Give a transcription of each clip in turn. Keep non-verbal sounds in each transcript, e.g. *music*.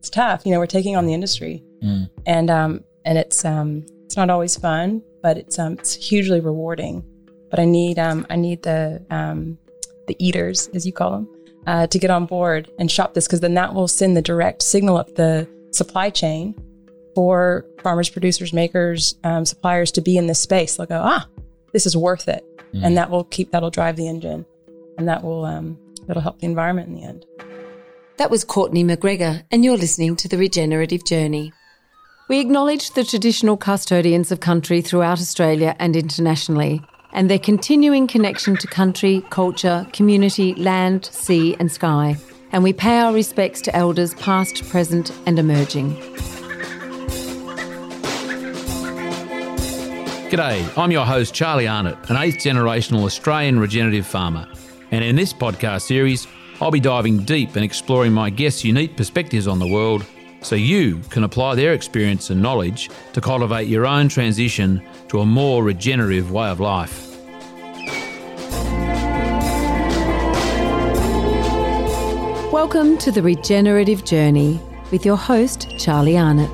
it's tough. You know, we're taking on the industry, mm. and um, and it's um, it's not always fun, but it's um, it's hugely rewarding. But I need um, I need the um, the eaters, as you call them, uh, to get on board and shop this because then that will send the direct signal up the supply chain for farmers, producers, makers, um, suppliers to be in this space. They'll go, ah, this is worth it, mm. and that will keep that'll drive the engine, and that will um, that'll help the environment in the end. That was Courtney McGregor, and you're listening to the Regenerative Journey. We acknowledge the traditional custodians of country throughout Australia and internationally, and their continuing connection to country, culture, community, land, sea, and sky. And we pay our respects to elders past, present, and emerging. G'day, I'm your host, Charlie Arnott, an eighth generational Australian regenerative farmer. And in this podcast series, I'll be diving deep and exploring my guests' unique perspectives on the world so you can apply their experience and knowledge to cultivate your own transition to a more regenerative way of life. Welcome to the Regenerative Journey with your host, Charlie Arnott.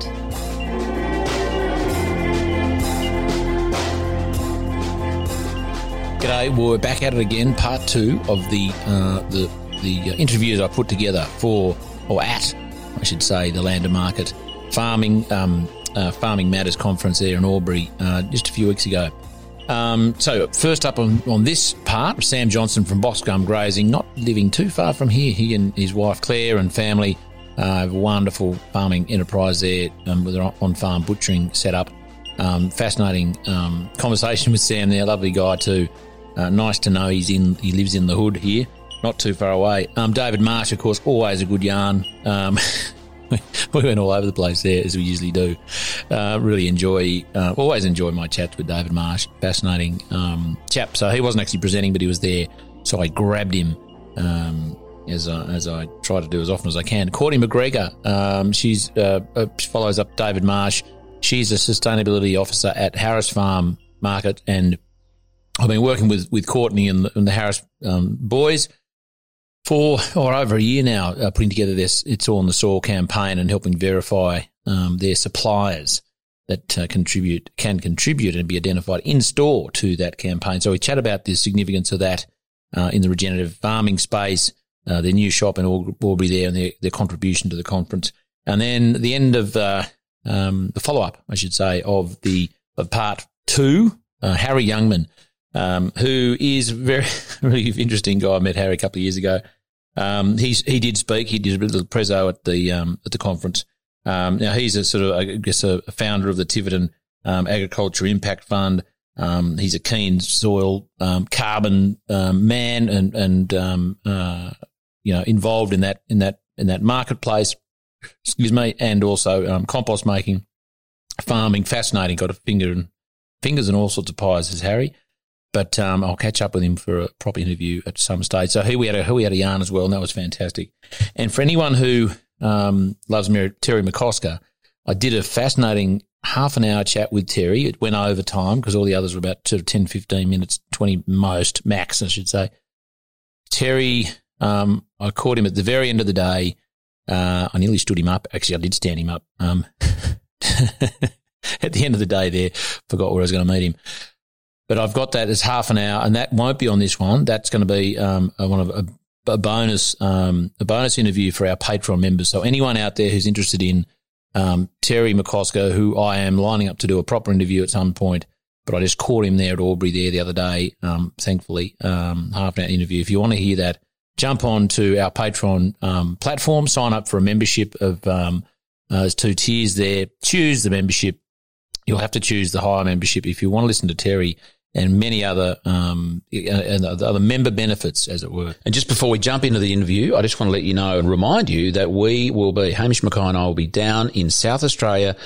G'day, well, we're back at it again, part two of the uh, the the uh, interviews I put together for or at, I should say, the Land to Market Farming um, uh, Farming Matters conference there in Albury uh, just a few weeks ago. Um, so first up on, on this part, Sam Johnson from Boxgum Grazing, not living too far from here. He and his wife Claire and family uh, have a wonderful farming enterprise there um, with their on-farm butchering setup. Um, fascinating um, conversation with Sam there, lovely guy too. Uh, nice to know he's in. He lives in the hood here, not too far away. Um, David Marsh, of course, always a good yarn. Um, *laughs* we went all over the place there as we usually do. Uh, really enjoy, uh, always enjoy my chats with David Marsh. Fascinating um, chap. So he wasn't actually presenting, but he was there. So I grabbed him um, as I, as I try to do as often as I can. Courtney McGregor, um, she's uh, uh, she follows up David Marsh. She's a sustainability officer at Harris Farm Market and I've been working with, with Courtney and the, and the Harris um, boys for or over a year now, uh, putting together this "It's All in the Soil" campaign and helping verify um, their suppliers that uh, contribute can contribute and be identified in store to that campaign. So we chat about the significance of that uh, in the regenerative farming space, uh, their new shop in Albury there, and their, their contribution to the conference, and then the end of uh, um, the follow up, I should say, of the of part two. Uh, Harry Youngman um, who is very, *laughs* really interesting guy. I met Harry a couple of years ago. Um, he's, he did speak. He did a little prezo at the, um, at the conference. Um, now he's a sort of, I guess, a, founder of the Tiverton, um, Agriculture Impact Fund. Um, he's a keen soil, carbon, man and, and, uh, you know, involved in that, in that, in that marketplace, excuse me, and also, compost making, farming, fascinating, got a finger and fingers and all sorts of pies as Harry. But um, I'll catch up with him for a proper interview at some stage. So here we had a we had a yarn as well, and that was fantastic. And for anyone who um, loves Terry McCosker, I did a fascinating half an hour chat with Terry. It went over time because all the others were about sort of 10, 15 minutes, 20 most, max, I should say. Terry, um, I caught him at the very end of the day. Uh, I nearly stood him up. Actually, I did stand him up. Um, *laughs* at the end of the day there, forgot where I was going to meet him. But I've got that as half an hour, and that won't be on this one. That's going to be um, a, one of a, a bonus um, a bonus interview for our Patreon members. So anyone out there who's interested in um, Terry McCosker, who I am lining up to do a proper interview at some point, but I just caught him there at Albury there the other day. Um, thankfully, um, half an hour interview. If you want to hear that, jump on to our Patreon um, platform, sign up for a membership of uh, there's two tiers there. Choose the membership. You'll have to choose the higher membership if you want to listen to Terry and many other um, and other member benefits, as it were. And just before we jump into the interview, I just want to let you know and remind you that we will be Hamish Mackay and I will be down in South Australia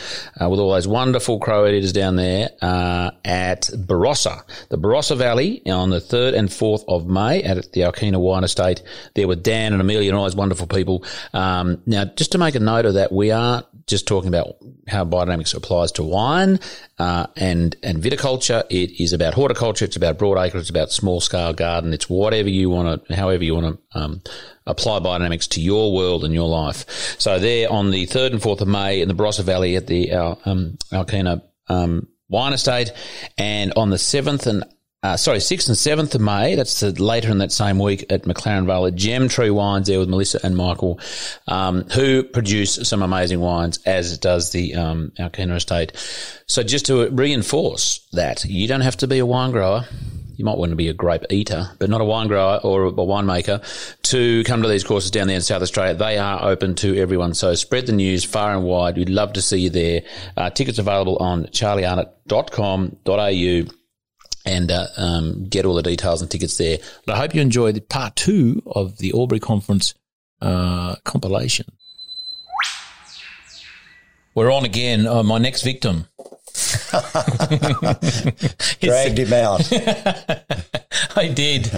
uh, with all those wonderful crow eaters down there uh, at Barossa, the Barossa Valley, on the third and fourth of May at the Alkina Wine Estate. There with Dan and Amelia and all those wonderful people. Um, now, just to make a note of that, we are just talking about how biodynamics applies to wine uh, and and viticulture. It is about horticulture. It's about broadacre. It's about small scale garden. It's whatever you want to, however you want to um, apply biodynamics to your world and your life. So they're on the third and fourth of May in the Barossa Valley at the um, Alkina um, Wine Estate, and on the seventh and uh, sorry, 6th and 7th of May. That's later in that same week at McLaren Vale at Gemtree Wines there with Melissa and Michael, um, who produce some amazing wines, as does the um, Alkina Estate. So just to reinforce that, you don't have to be a wine grower. You might want to be a grape eater, but not a wine grower or a winemaker to come to these courses down there in South Australia. They are open to everyone. So spread the news far and wide. We'd love to see you there. Uh, tickets available on charliearnott.com.au and uh, um, get all the details and tickets there. But I hope you enjoyed part two of the Albury Conference uh, compilation. We're on again. Uh, my next victim. *laughs* Dragged him out. *laughs* I did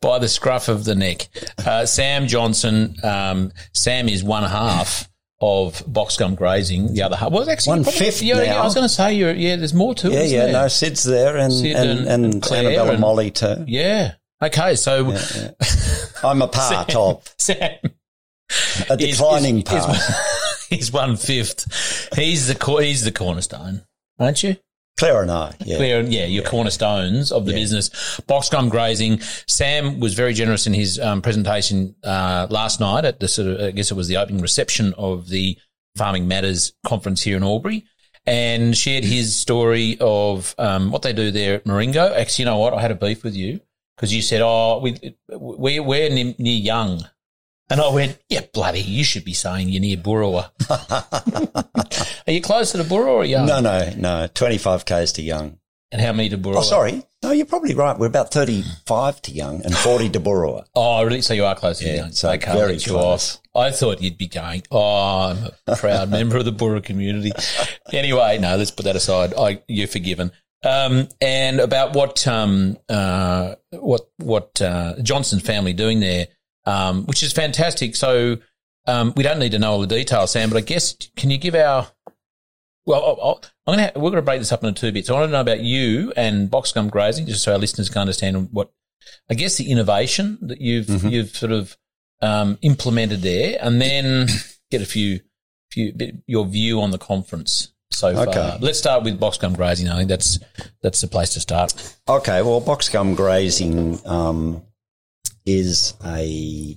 by the scruff of the neck. Uh, Sam Johnson. Um, Sam is one half of Boxgum Grazing. The other half. Well, actually, one probably, fifth yeah, yeah, I was going to say, you're, yeah, there's more to it. Yeah, yeah. there? No, Sid's there and Sid and, and- and, and Claire Annabelle and- Molly too. Yeah. Okay, so *laughs* I'm a part of Sam a declining is- part. is- *laughs* He's one fifth. He's the he's the cornerstone, aren't you? Claire and I. Yeah. Clear, yeah, your cornerstones of the business. Boxgum Grazing. Sam was very generous in his um, presentation uh, last night at the sort of, I guess it was the opening reception of the Farming Matters conference here in Albury, and shared his story of um, what they do there at Maringo. Actually, you know what? I had a beef with you because you said, "Oh, we, we we're near Young." And I went, yeah, bloody, you should be saying you're near Boorowa. *laughs* Are you closer to Boorowa or Young? No, no, no. 25 k's to Young. And how many to Boorowa? Oh, sorry. No, you're probably right. We're about 35 to Young and 40 to Boorowa. *laughs* Oh, really? So you are closer to Yeah, Young. so I can't very let you close. off. I thought you'd be going, oh, I'm a proud *laughs* member of the Burra community. Anyway, no, let's put that aside. I, you're forgiven. Um, and about what, um, uh, what, what, uh, Johnson's family doing there, um, which is fantastic. So, um, we don't need to know all the details, Sam, but I guess, can you give our, well, I'll, I'll, I'm gonna, we're gonna break this up into two bits. I want to know about you and Boxgum Grazing, just so our listeners can understand what, I guess, the innovation that you've, Mm-hmm. you've sort of, um, implemented there, and then get a few, few bit, your view on the conference so far. Okay. Let's start with Boxgum Grazing. I think that's that's the place to start. Okay, well, Boxgum Grazing um, is a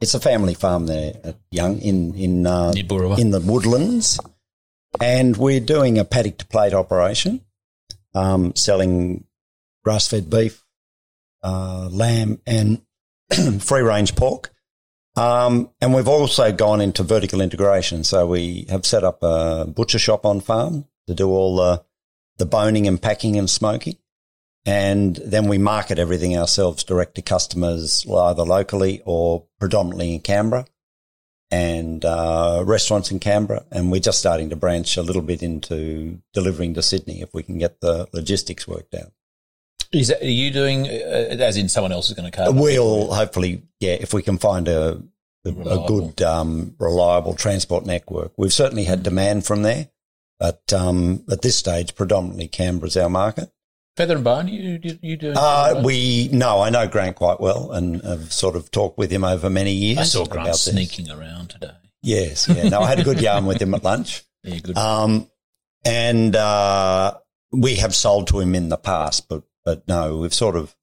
it's a family farm there at Young in in uh, in the woodlands, and we're doing a paddock to plate operation, um, selling grass fed beef, uh, lamb, and *clears throat* free range pork. Um, and we've also gone into vertical integration. So we have set up a butcher shop on farm to do all the, the boning and packing and smoking. And then we market everything ourselves direct to customers, either locally or predominantly in Canberra and uh, restaurants in Canberra. And we're just starting to branch a little bit into delivering to Sydney if we can get the logistics worked out. Is that, are you doing, uh, as in someone else is going to cover? We'll hopefully, yeah, if we can find a, a, a good, um, reliable transport network. We've certainly had demand from there, but um, at this stage, predominantly Canberra's our market. Feather and bone. You you, you doing? Uh, we no, I know Grant quite well, and have sort of talked with him over many years. I saw about Grant this. sneaking around today. Yes, yeah. No, I had a good yarn with him at lunch. *laughs* Yeah, good. Um, and uh, we have sold to him in the past, but but no, we've sort of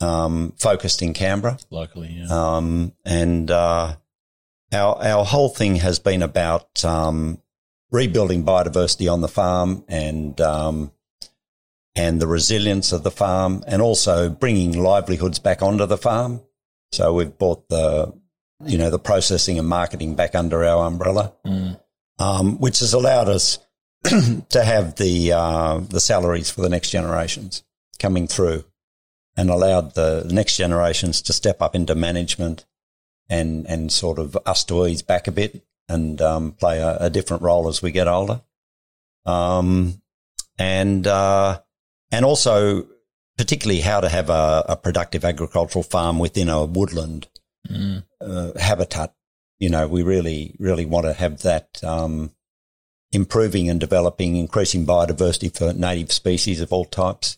um, focused in Canberra. locally, yeah. Um, and uh, our our whole thing has been about um, rebuilding biodiversity on the farm and um, and the resilience of the farm, and also bringing livelihoods back onto the farm. So we've brought the you know the processing and marketing back under our umbrella, Mm. um, which has allowed us *clears throat* to have the uh, the salaries for the next generations coming through and allowed the next generations to step up into management and and sort of us to ease back a bit and um, play a, a different role as we get older. Um, and uh, and also particularly how to have a, a productive agricultural farm within a woodland Mm. uh, habitat you know, we really, really want to have that um, improving and developing, increasing biodiversity for native species of all types.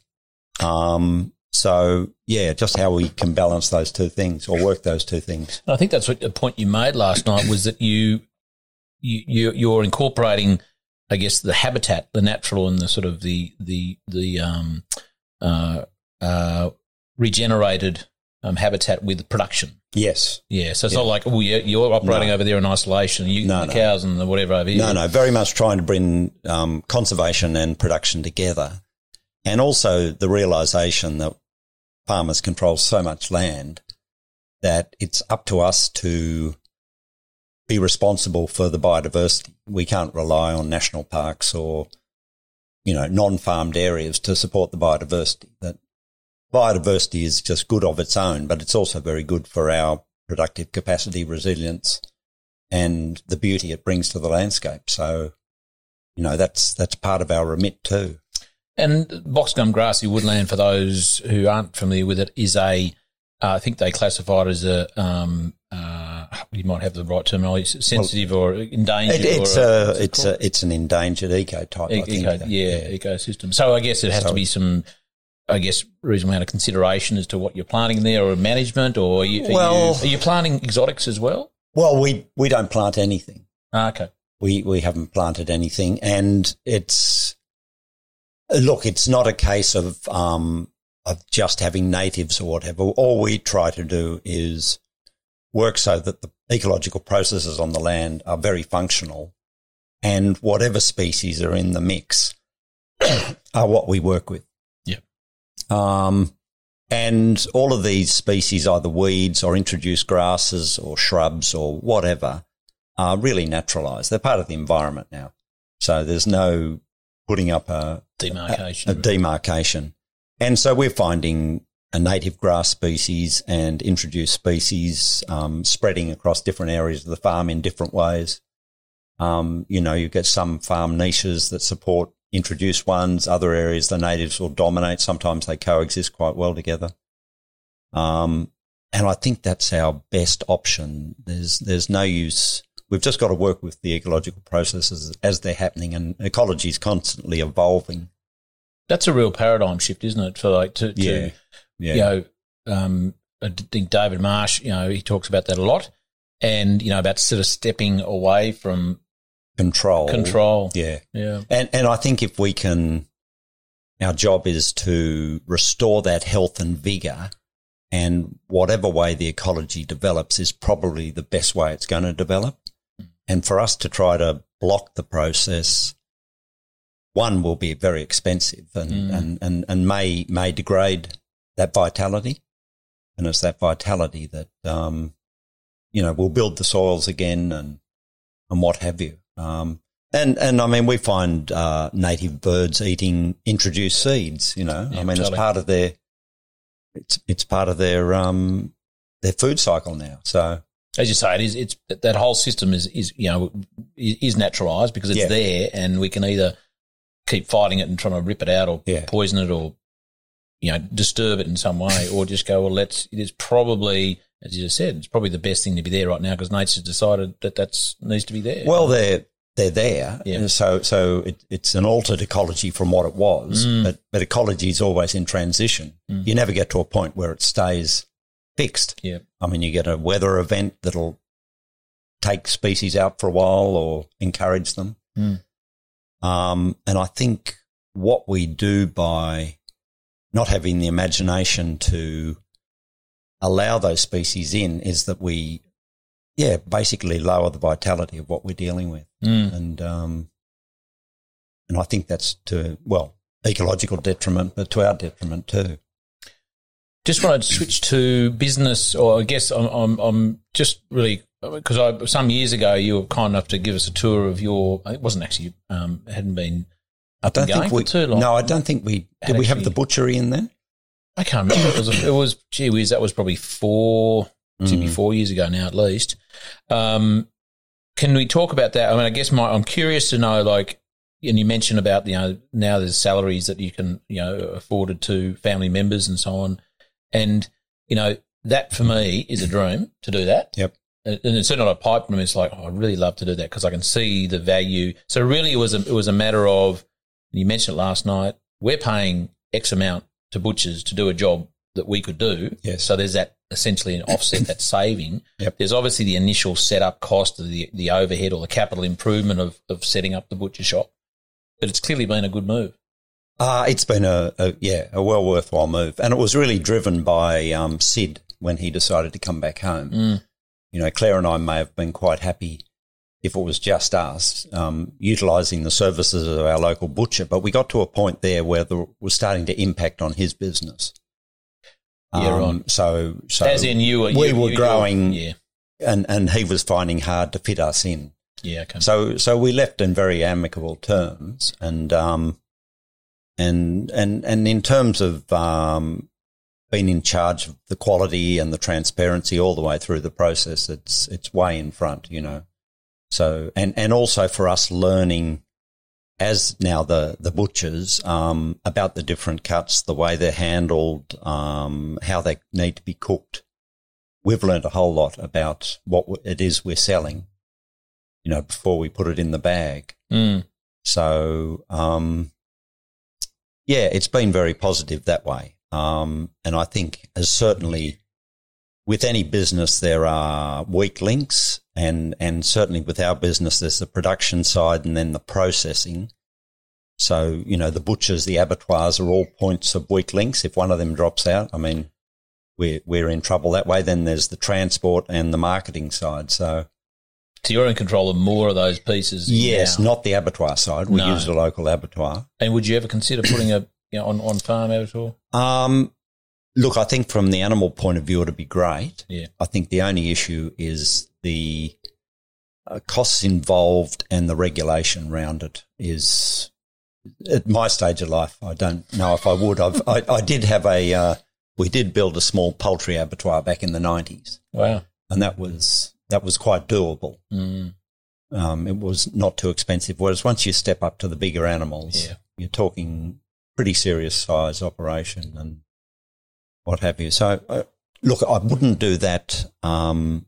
Um, so yeah, just how we can balance those two things or work those two things. I think that's what the point you made last night was that you, you you're incorporating, I guess, the habitat, the natural, and the sort of the the the um, uh, uh, regenerated um, habitat with production. Yes. Yeah. So it's yeah. not like, oh, yeah, you're operating no. over there in isolation. You, no, the no. cows and the whatever over here. No, no. Very much trying to bring um, conservation and production together. And also the realization that farmers control so much land that it's up to us to be responsible for the biodiversity. We can't rely on national parks or, you know, non-farmed areas to support the biodiversity. That biodiversity is just good of its own, but it's also very good for our productive capacity, resilience, and the beauty it brings to the landscape. So, you know, that's that's part of our remit too. And box-gum grassy woodland, for those who aren't familiar with it, is a uh, I think they classify it as a um, you might have the right terminology, sensitive well, or endangered. It, it's or, a, it's a, it's an endangered ecotype. E- eco, yeah, yeah, ecosystem. So I guess it has so, to be some I guess, reasonable amount of consideration as to what you're planting there or management or are you, are well, you, are you planting exotics as well? Well, we, we don't plant anything. Ah, okay. We, we haven't planted anything and it's, look, it's not a case of, um, of just having natives or whatever. All we try to do is work so that the ecological processes on the land are very functional and whatever species are in the mix *coughs* are what we work with. Um, and all of these species, either weeds or introduced grasses or shrubs or whatever, are really naturalized. They're part of the environment now. So there's no putting up a demarcation. A, a demarcation. And so we're finding a native grass species and introduced species um, spreading across different areas of the farm in different ways. Um, you know, you get some farm niches that support introduced ones. Other areas, the natives will dominate. Sometimes they coexist quite well together. Um, and I think that's our best option. There's, there's no use. We've just got to work with the ecological processes as they're happening and ecology is constantly evolving. That's a real paradigm shift, isn't it? For like to, to yeah. you know, um, I think David Marsh, you know, he talks about that a lot and, you know, about sort of stepping away from control. Control. Yeah. Yeah. And and I think if we can our job is to restore that health and vigor and whatever way the ecology develops is probably the best way it's going to develop. And for us to try to block the process, one will be very expensive and, mm. and, and, and may, may degrade that vitality. And it's that vitality that, um, you know, will build the soils again and, and what have you. Um, and and I mean, we find uh, native birds eating introduced seeds. You know, yeah, I mean, totally. it's part of their it's it's part of their um their food cycle now. So as you say, it is it's that whole system is is you know is naturalized because it's yeah. there, and we can either keep fighting it and trying to rip it out, or yeah. poison it, or you know disturb it in some way, *laughs* or just go well. Let's. It is probably as you just said, it's probably the best thing to be there right now because nature's decided that that's needs to be there. Well, they're they're there, yeah. so so it, it's an altered ecology from what it was, mm. but but ecology is always in transition. Mm. You never get to a point where it stays fixed. Yeah, I mean, you get a weather event that'll take species out for a while or encourage them. Mm. Um, and I think what we do by not having the imagination to allow those species in is that we, yeah, basically lower the vitality of what we're dealing with. Mm. And, um, and I think that's to, well, ecological detriment, but to our detriment too. Just want to switch to business, or I guess I'm, I'm, I'm just really because I some years ago you were kind enough to give us a tour of your. It wasn't actually um, hadn't been. I don't think we. too long. No, I don't think we. Did we have the butchery in there? I can't remember. It was, it was gee whiz, that was probably four, mm. four years ago now at least. Um, can we talk about that? I mean, I guess my, I'm curious to know, like, and you mentioned about, you know, now there's salaries that you can, you know, afforded to family members and so on. And, you know, that for me is a dream to do that. Yep. and it's certainly not a pipe dream. It's like oh, I'd really love to do that because I can see the value. So really, it was a, it was a matter of you mentioned it last night. We're paying X amount to butchers to do a job that we could do. Yes. So there's that essentially an offset that saving. *coughs* Yep. There's obviously the initial setup cost of the the overhead or the capital improvement of of setting up the butcher shop, but it's clearly been a good move. Uh, it's been a, a yeah a well worthwhile move, and it was really driven by um, Sid when he decided to come back home. Mm. You know, Claire and I may have been quite happy if it was just us um, utilising the services of our local butcher, but we got to a point there where the was starting to impact on his business. Yeah, Um, right. So, so As in you, were- we you- were you- growing, Yeah, and and he was finding hard to fit us in. yeah, okay. So so we left in very amicable terms, and um, and and and in terms of um, being in charge of the quality and the transparency all the way through the process, it's it's way in front, you know. So and and also for us learning as now the the butchers um, about the different cuts, the way they're handled, um, how they need to be cooked. We've learned a whole lot about what it is we're selling you know, before we put it in the bag. Mm. So, um, yeah, it's been very positive that way. Um, and I think as certainly with any business, there are weak links and, and certainly with our business, there's the production side and then the processing. So, you know, the butchers, the abattoirs are all points of weak links. If one of them drops out, I mean, we're, we're in trouble that way. Then there's the transport and the marketing side. So, So you're in control of more of those pieces. Yes, now. not the abattoir side. We No. use a local abattoir. And would you ever consider putting a you know, on on farm abattoir? Um, look, I think from the animal point of view, it'd be great. Yeah. I think the only issue is the uh, costs involved and the regulation around it is at my stage of life. I don't know if I would. I've, I, I did have a, uh, we did build a small poultry abattoir back in the nineties Wow. and that was, that was quite doable. Mm. Um, it was not too expensive. Whereas once you step up to the bigger animals, Yeah. you're talking pretty serious size operation and what have you. So, uh, look, I wouldn't do that um,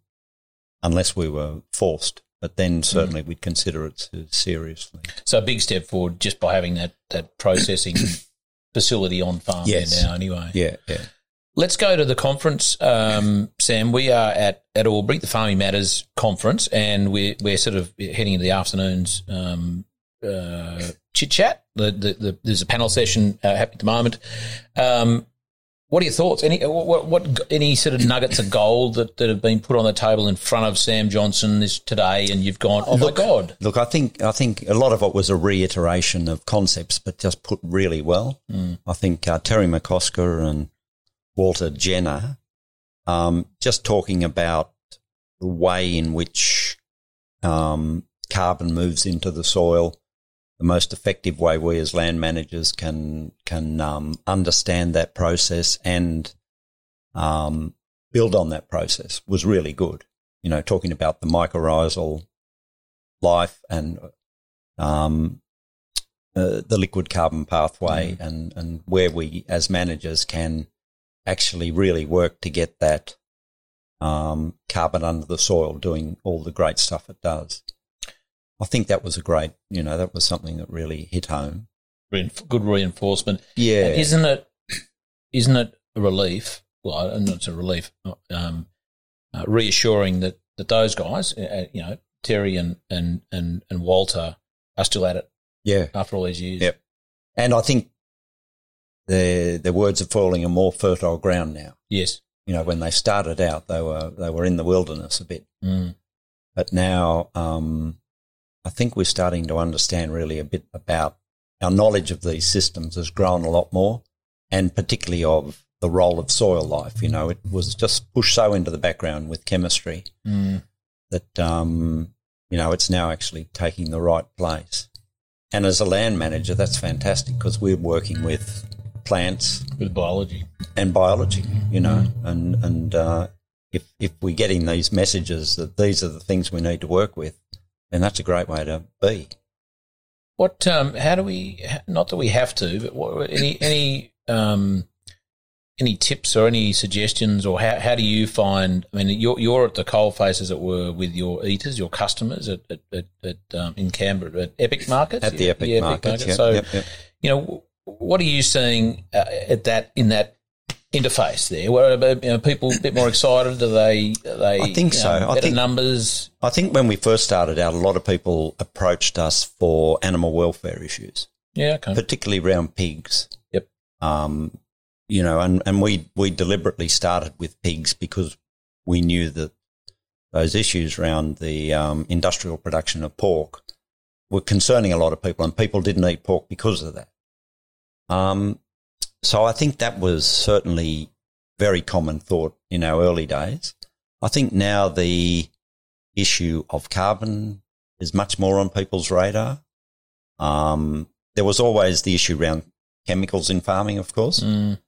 unless we were forced. But then certainly we'd consider it seriously. So a big step forward just by having that that processing *coughs* facility on farm Yes. there now. Anyway. Yeah, yeah. Let's go to the conference, um, Sam. We are at, at Albury, the Farming Matters conference, and we're, we're sort of heading into the afternoon's um, uh, chit chat. The, the, the, there's a panel session uh, happening at the moment. Um, what are your thoughts? Any what, what any sort of nuggets of gold that, that have been put on the table in front of Sam Johnson this today, and you've gone, oh Look- my god, Look, I think I think a lot of it was a reiteration of concepts, but just put really well. I think uh, Terry McCosker and Walter Jehne um, just talking about the way in which um, carbon moves into the soil, the most effective way we as land managers can can um, understand that process and um, build on that process was really good. You know, talking about the mycorrhizal life and um, uh, the liquid carbon pathway and, and where we as managers can actually really work to get that um, carbon under the soil doing all the great stuff it does. I think that was a great, you know, that was something that really hit home. Reinf- good reinforcement. Yeah. And isn't it? Isn't it a relief? Well, uh, not a relief. Um, uh, reassuring that, that those guys, uh, you know, Terry and, and and and Walter, are still at it yeah. after all these years. Yep. And I think their, their words are falling on more fertile ground now. Yes. You know, when they started out, they were, they were in the wilderness a bit. Mm. But now, um, I think we're starting to understand really a bit about our knowledge of these systems has grown a lot more, and particularly of the role of soil life. You know, it was just pushed so into the background with chemistry Mm. that um, you know it's now actually taking the right place. And as a land manager, that's fantastic because we're working with plants With biology. and biology, you know, and and uh, if if we're getting these messages that these are the things we need to work with, then that's a great way to be. What? Um, how do we? Not that we have to, but what, any any um, any tips or any suggestions, or how, how do you find? I mean, you're you're at the coalface, as it were, with your eaters, your customers at at, at, um, in Canberra at Epic Markets at the Epic, yeah, Markets. Market. Yep, so, yep, yep. you know, what are you seeing uh, at that in that interface there? Were you know, people a bit more excited? Do they? Are they I think you so. know, I think- numbers. I think when we first started out, a lot of people approached us for animal welfare issues, Yeah. Okay. particularly around pigs. Yep. Um, you know, and, and we, we deliberately started with pigs because we knew that those issues around the um, industrial production of pork were concerning a lot of people, and people didn't eat pork because of that. Um, so I think that was certainly very common thought in our early days. I think now the issue of carbon is much more on people's radar. Um, there was always the issue around chemicals in farming, of course. Mm,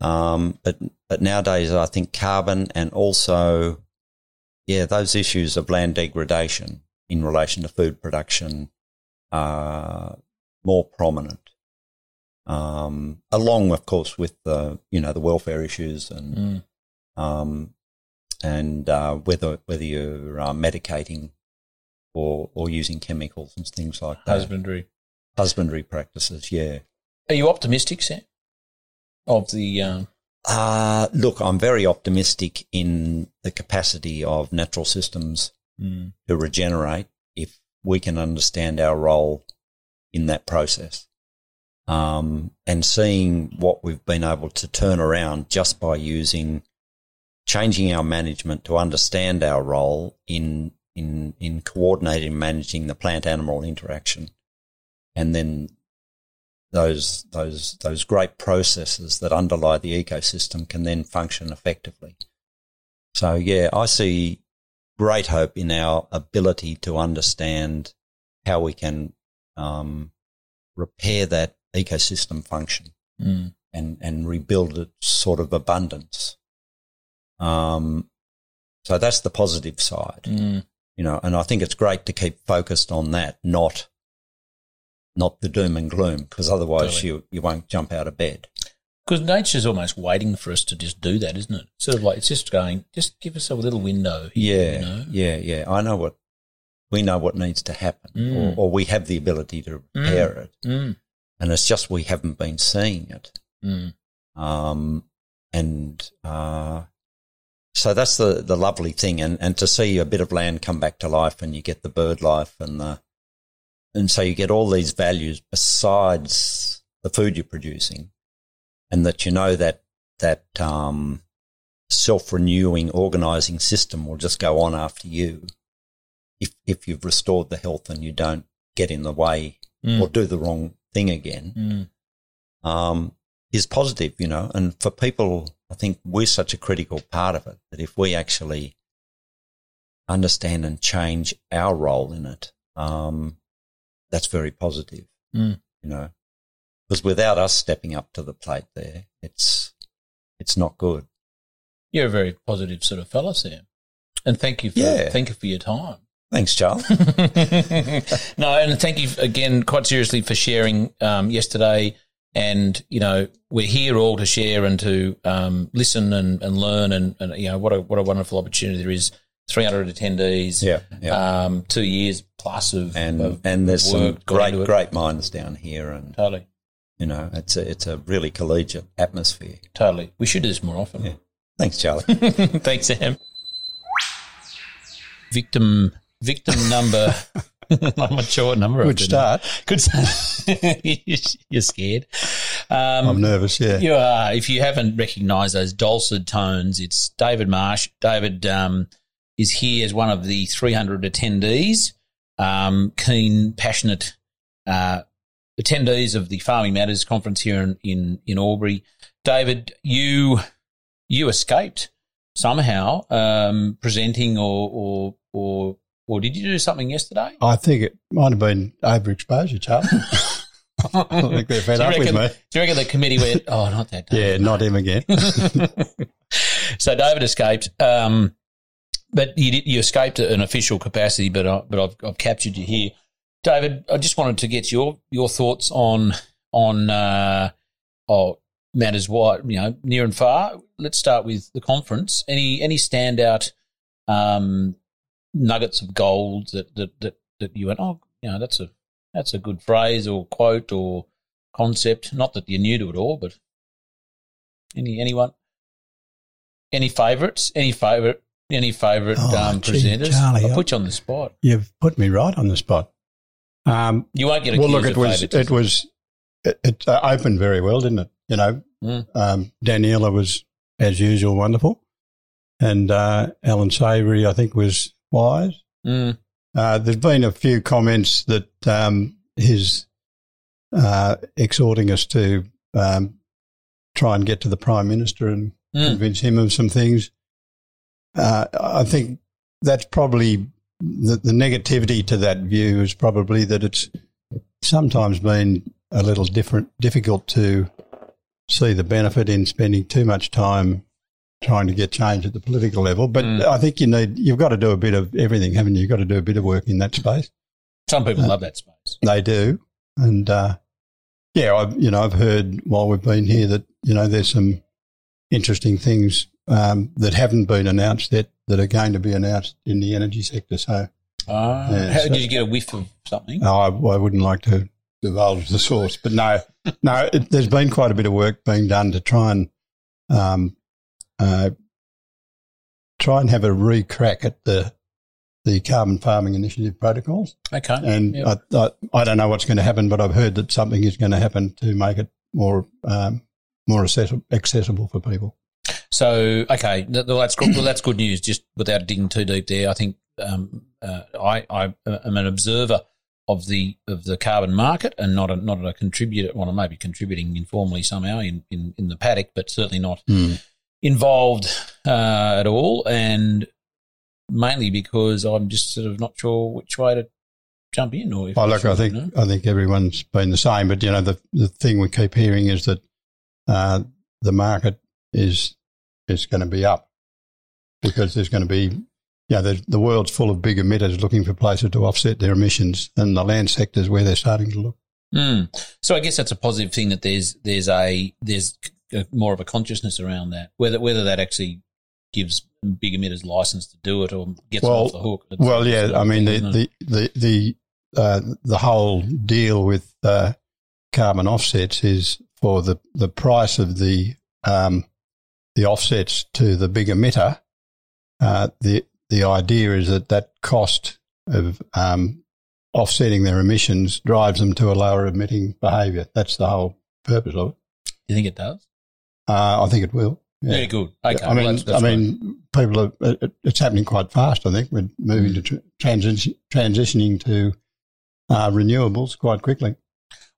Um, but but nowadays, I think carbon and also, yeah, those issues of land degradation in relation to food production are more prominent. Um, along, of course, with the you know the welfare issues and mm. um, and uh, whether whether you're uh, medicating or or using chemicals and things like that. Husbandry. Husbandry practices, yeah. Are you optimistic, Sam? Of the um, Uh, look, I'm very optimistic in the capacity of natural systems mm, to regenerate if we can understand our role in that process. Um, and seeing what we've been able to turn around just by using changing our management to understand our role in in in coordinating managing the plant animal interaction and then those those those great processes that underlie the ecosystem can then function effectively. So yeah, I see great hope in our ability to understand how we can um, repair that ecosystem function mm, and and rebuild its sort of abundance. Um, so that's the positive side, mm, you know, and I think it's great to keep focused on that, not not the doom and gloom, because otherwise Totally. you you won't jump out of bed. Because nature's almost waiting for us to just do that, isn't it? Sort of like it's just going, just give us a little window. here, Yeah, you know? yeah, yeah. I know what we know what needs to happen, Mm. or, or we have the ability to repair it, Mm, and it's just we haven't been seeing it. mm, Um, and uh, so that's the the lovely thing, and and to see a bit of land come back to life, and you get the bird life, and the and so you get all these values besides the food you're producing, and that you know that that um, self renewing organizing system will just go on after you, if if you've restored the health and you don't get in the way mm, or do the wrong thing again mm, um, is positive, you know. And for people, I think we're such a critical part of it that if we actually understand and change our role in it, um, that's very positive, Mm. you know. Because without us stepping up to the plate there, it's it's not good. You're a very positive sort of fella, Sam. And thank you for Yeah. thank you for your time. Thanks, Charles. *laughs* *laughs* no, and thank you again, quite seriously, for sharing um, yesterday. And you know, we're here all to share and to um, listen and, and learn. And, and you know, what a what a wonderful opportunity there is. Three hundred attendees. yeah, yeah. Um, two years plus of and of and there's some great great minds down here, and totally, you know, it's a it's a really collegiate atmosphere. totally. We should do this more often. Yeah. Thanks, Charlie. *laughs* Thanks, Sam. Victim victim number. *laughs* *laughs* I'm not sure what number. *laughs* Good start. Good start. You're scared. Um, I'm nervous. Yeah. You are. If you haven't recognised those dulcet tones, it's David Marsh. David um, is here as one of the 300 attendees, um, keen, passionate uh, attendees of the Farming Matters conference here in, in, in Albury. David, you you escaped somehow um, presenting, or or or or did you do something yesterday? I think it might have been overexposure, Charlie. *laughs* I don't think they're fed up with reckon- me. Do you reckon the committee went, oh, not that day? Yeah, not him again. *laughs* *laughs* so David escaped, um, but you did, you escaped an official capacity. But I, but I've, I've captured you here, David. I just wanted to get your your thoughts on on uh, oh, matters wide, you know, near and far. Let's start with the conference. Any any standout um, nuggets of gold that, that that that you went, oh, you know, that's a that's a good phrase or quote or concept. Not that you're new to it all, but any anyone, any favourites, any favourite, any favourite Oh, um, gee, presenters. Charlie, I'll I- put you on the spot. You've put me right on the spot. Um, You won't get a well, look, it was it was it, it uh, opened very well, didn't it? You know, Mm. um, Daniela was as usual wonderful, and uh, Alan Savory, I think, was wise. Mm, Uh, there's been a few comments that um, his uh, exhorting us to um, try and get to the prime minister and mm, convince him of some things. Uh, I think that's probably the, the negativity to that view is probably that it's sometimes been a little different, difficult to see the benefit in spending too much time trying to get change at the political level. But Mm. I think you need, you've got to do a bit of everything, haven't you? You've got to do a bit of work in that space. Some people Uh, love that space. They do, and uh, yeah, I've you know I've heard while we've been here that you know there's some interesting things um, that haven't been announced yet that are going to be announced in the energy sector. So Ah, Yeah, how so- did you get a whiff of something? I, I wouldn't like to divulge the source, but no, no, it, there's been quite a bit of work being done to try and um, uh, try and have a re-crack at the the carbon farming initiative protocols. Okay, And Yep. I, I, I don't know what's going to happen, but I've heard that something is going to happen to make it more um, more accessible, accessible for people. So okay, well, that's good. Well, that's good news. Just without digging too deep there, I think um, uh, I, I am an observer of the of the carbon market and not a not a contributor. Well, I may be contributing informally somehow in, in, in the paddock, but certainly not involved uh, at all. And mainly because I'm just sort of not sure which way to jump in. Or if Oh, look, I you think know. I think everyone's been the same, but you know the the thing we keep hearing is that uh, the market is is going to be up because there's going to be yeah the the world's full of big emitters looking for places to offset their emissions, and the land sector is where they're starting to look. Mm. So I guess that's a positive thing that there's there's a there's a, more of a consciousness around that. Whether whether that actually gives big emitters license to do it or gets them Well, off the hook. Well, yeah, I mean the the the the uh, the whole deal with uh, carbon offsets is for the the price of the um, the offsets to the big emitter. Uh, the the idea is that that cost of um, offsetting their emissions drives them to a lower emitting behaviour. That's the whole purpose of it. Do you think it does? Uh, I think it will. Yeah, good. Okay, I mean, well, that's, that's I mean, people are. it- It's happening quite fast. I think we're moving Mm. to tr- transition, transitioning to uh, renewables quite quickly.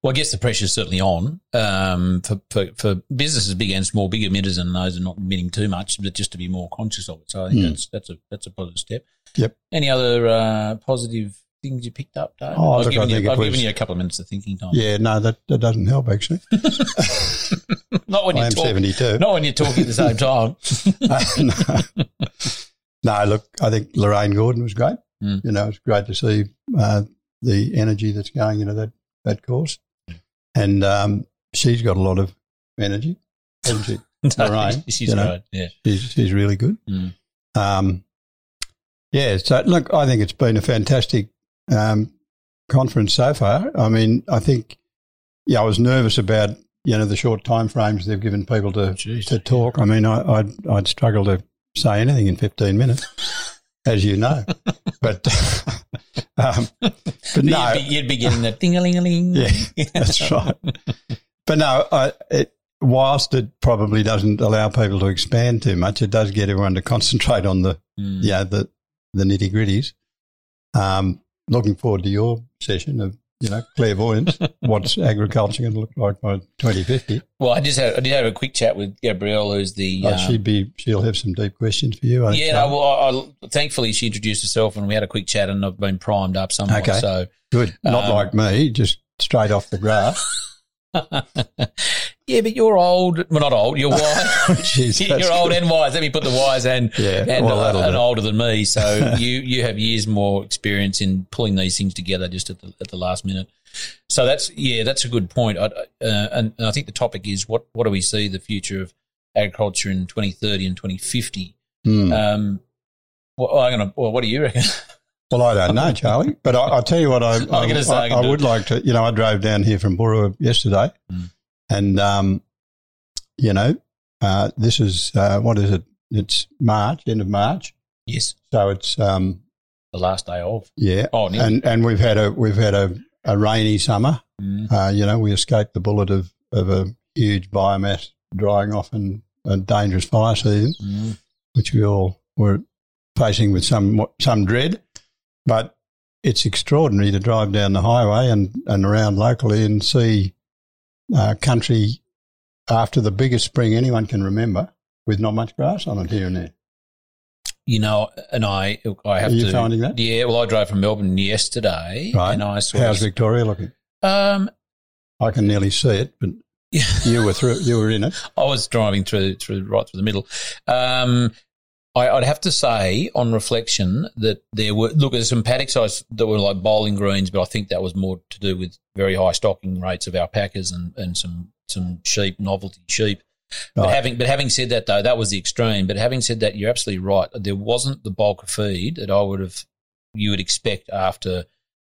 Well, I guess the pressure is certainly on um, for, for, for businesses big and small, big emitters and those are not emitting too much, but just to be more conscious of it. So I think Hmm. that's that's a that's a positive step. Yep. Any other uh, positive things you picked up, Dave? Oh, I've, look, given, you, I've given you a couple of minutes of thinking time. Yeah, no, that, that doesn't help actually. *laughs* *laughs* not when I you're talking. seventy-two. Not when you're talking at the same time. *laughs* no. No, look, I think Lorraine Gordon was great. Mm. You know, it's great to see uh, the energy that's going into that that course, and um, she's got a lot of energy, hasn't she? Lorraine, She's you know. right. Yeah. She's, she's really good. Mm. Um, yeah, so look, I think it's been a fantastic um, conference so far. I mean, I think, yeah, I was nervous about you know the short time frames they've given people to Jeez. to talk. I mean, I, I'd I'd struggle to say anything in fifteen minutes, *laughs* as you know. But *laughs* um, but no, You'd, be, you'd be getting the ding a ling a *laughs* ling. yeah, that's right. But no, I, it, whilst it probably doesn't allow people to expand too much, it does get everyone to concentrate on the Mm. yeah the the nitty gritties. Um, looking forward to your session of you know clairvoyance. *laughs* what's agriculture going to look like by twenty fifty? Well, I just had I did have a quick chat with Gabrielle, who's the Oh, um, she'd be she'll have some deep questions for you. I yeah. No, well, I, I, thankfully she introduced herself and we had a quick chat, and I've been primed up somewhat. Okay. So good. Not um, like me, just straight off the graph. *laughs* yeah, but you're old. Well, not old. You're wise. *laughs* Jeez, you're old good. and wise. Let me put the wise and Yeah, and, well, uh, and older than me. So *laughs* you you have years more experience in pulling these things together just at the at the last minute. So that's yeah, that's a good point. I, uh, and, and I think the topic is what what do we see the future of agriculture in 2030 and 2050? Hmm. Um, well, I'm gonna. Well, what do you reckon? *laughs* Well, I don't know, Charlie, but I, I'll tell you what I, *laughs* I, gonna say I I, I would it. like to. You know, I drove down here from Burra yesterday, Mm. and um, you know, uh, this is uh, what is it? It's March, end of March, yes, so it's um, the last day of. yeah, Oh, nearly. and and we've had a we've had a, a rainy summer. Mm. Uh, you know, we escaped the bullet of of a huge biomass drying off and a dangerous fire season. Mm. which we all were facing with some some dread. But it's extraordinary to drive down the highway and, and around locally and see uh, country after the biggest spring anyone can remember with not much grass on it here and there. You know, and I I have Are you to. finding that? Yeah, well, I drove from Melbourne yesterday, Right. and I saw. How's Victoria looking? um, I can nearly see it, but *laughs* you were through, you were in it. I was driving through through right through the middle. Um, I, I'd have to say, on reflection, that there were look there's some paddock size that were like bowling greens, but I think that was more to do with very high stocking rates of alpacas and, and some some sheep novelty sheep. But Right. having but having said that though, that was the extreme. But having said that, you're absolutely right. There wasn't the bulk of feed that I would have you would expect after.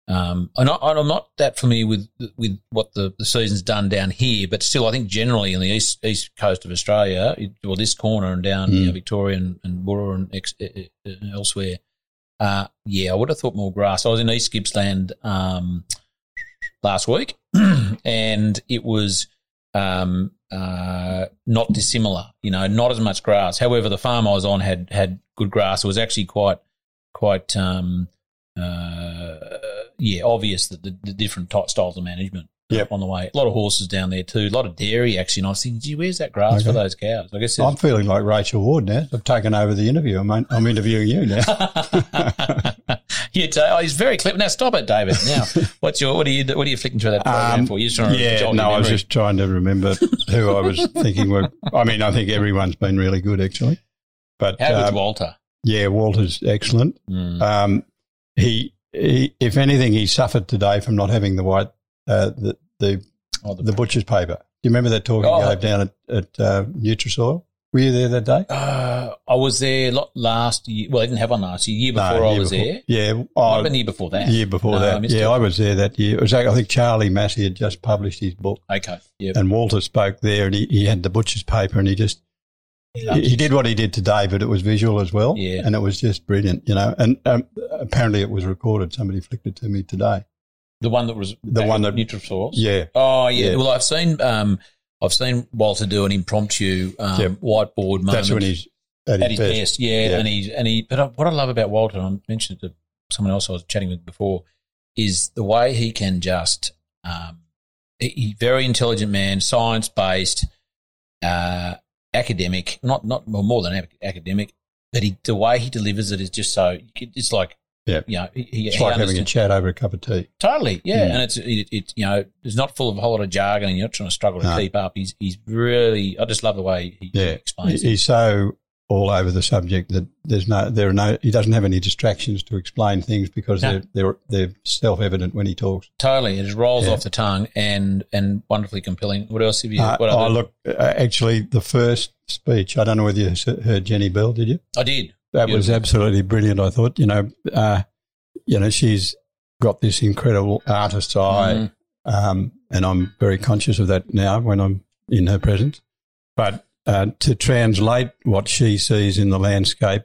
Um, I'm not, I'm not that familiar with with what the, the season's done down here, but still, I think generally in the east east coast of Australia, or this corner and down you know, Mm. Victoria and, and Boorowa and ex, elsewhere, uh, yeah, I would have thought more grass. I was in East Gippsland um, last week, *clears throat* and it was um, uh, not dissimilar. You know, not as much grass. However, the farm I was on had had good grass. It was actually quite quite um, uh, yeah obvious that the, the different ty- styles of management Yep. on the way. A lot of horses down there too. A lot of dairy actually. And I was thinking, gee, where's that grass for those cows? I guess. I'm feeling like Rachel Ward now. I've taken over the interview. I'm, I'm interviewing you now. *laughs* yeah, oh, he's very clever. Now stop it, David. Now, *laughs* what's your what are you what are you flicking through that program Um, for? You're just trying to yeah, no, I was just trying to remember who I was *laughs* thinking were. I mean, I think everyone's been really good actually, but How um, Walter? yeah, Walter's excellent. Mm. Um, he, he, if anything, he suffered today from not having the white, uh, the the Oh, the- the butcher's paper. Do you remember that talk Oh. he gave down at, at uh, Nutrisoil? Were you there that day? Uh, I was there lot last year. Well, I didn't have one last year. Year before No, I was before. there. Yeah, oh, have been the year before that. year before No, that. missed Yeah, it. I was there that year. It was, like, I think Charlie Massy had just published his book, Okay. Yeah. and Walter spoke there, and he, he had the butcher's paper, and he just he, he did what he did today, but it was visual as well. Yeah. And it was just brilliant, you know. And um, apparently it was recorded. Somebody flicked it to me today. The one that was The one at that- Nutrisource. Yeah. Oh yeah. Yeah. Well, I've seen um, I've seen Walter do an impromptu um, Yep. whiteboard moment. That's when he's at his, at his best. best. Yeah, Yeah. and he and he. But I- what I love about Walter, and I mentioned it to someone else I was chatting with before, is the way he can just. Um, he, he- very intelligent man, science based, uh, academic. Not not well, more than academic, but he the way he delivers it is just so. It's like. Yeah. you know, he, It's he like having a chat over a cup of tea. Totally, yeah, Mm. and it's it, it you know it's not full of a whole lot of jargon, and you're not trying to struggle to No. keep up. He's he's really I just love the way he Yeah. explains He- it. He's so all over the subject that there's no there are no he doesn't have any distractions to explain things because No. they're they're they're self evident when he talks. Totally, it just rolls Yeah. off the tongue and and wonderfully compelling. What else have you? Uh, what oh, look, uh, actually, the first speech, I don't know whether you heard Jenny Bell, did you? I did. That was absolutely brilliant. I thought, you know, uh, you know, she's got this incredible artist's eye, Mhm. um, and I'm very conscious of that now when I'm in her presence. But uh, to translate what she sees in the landscape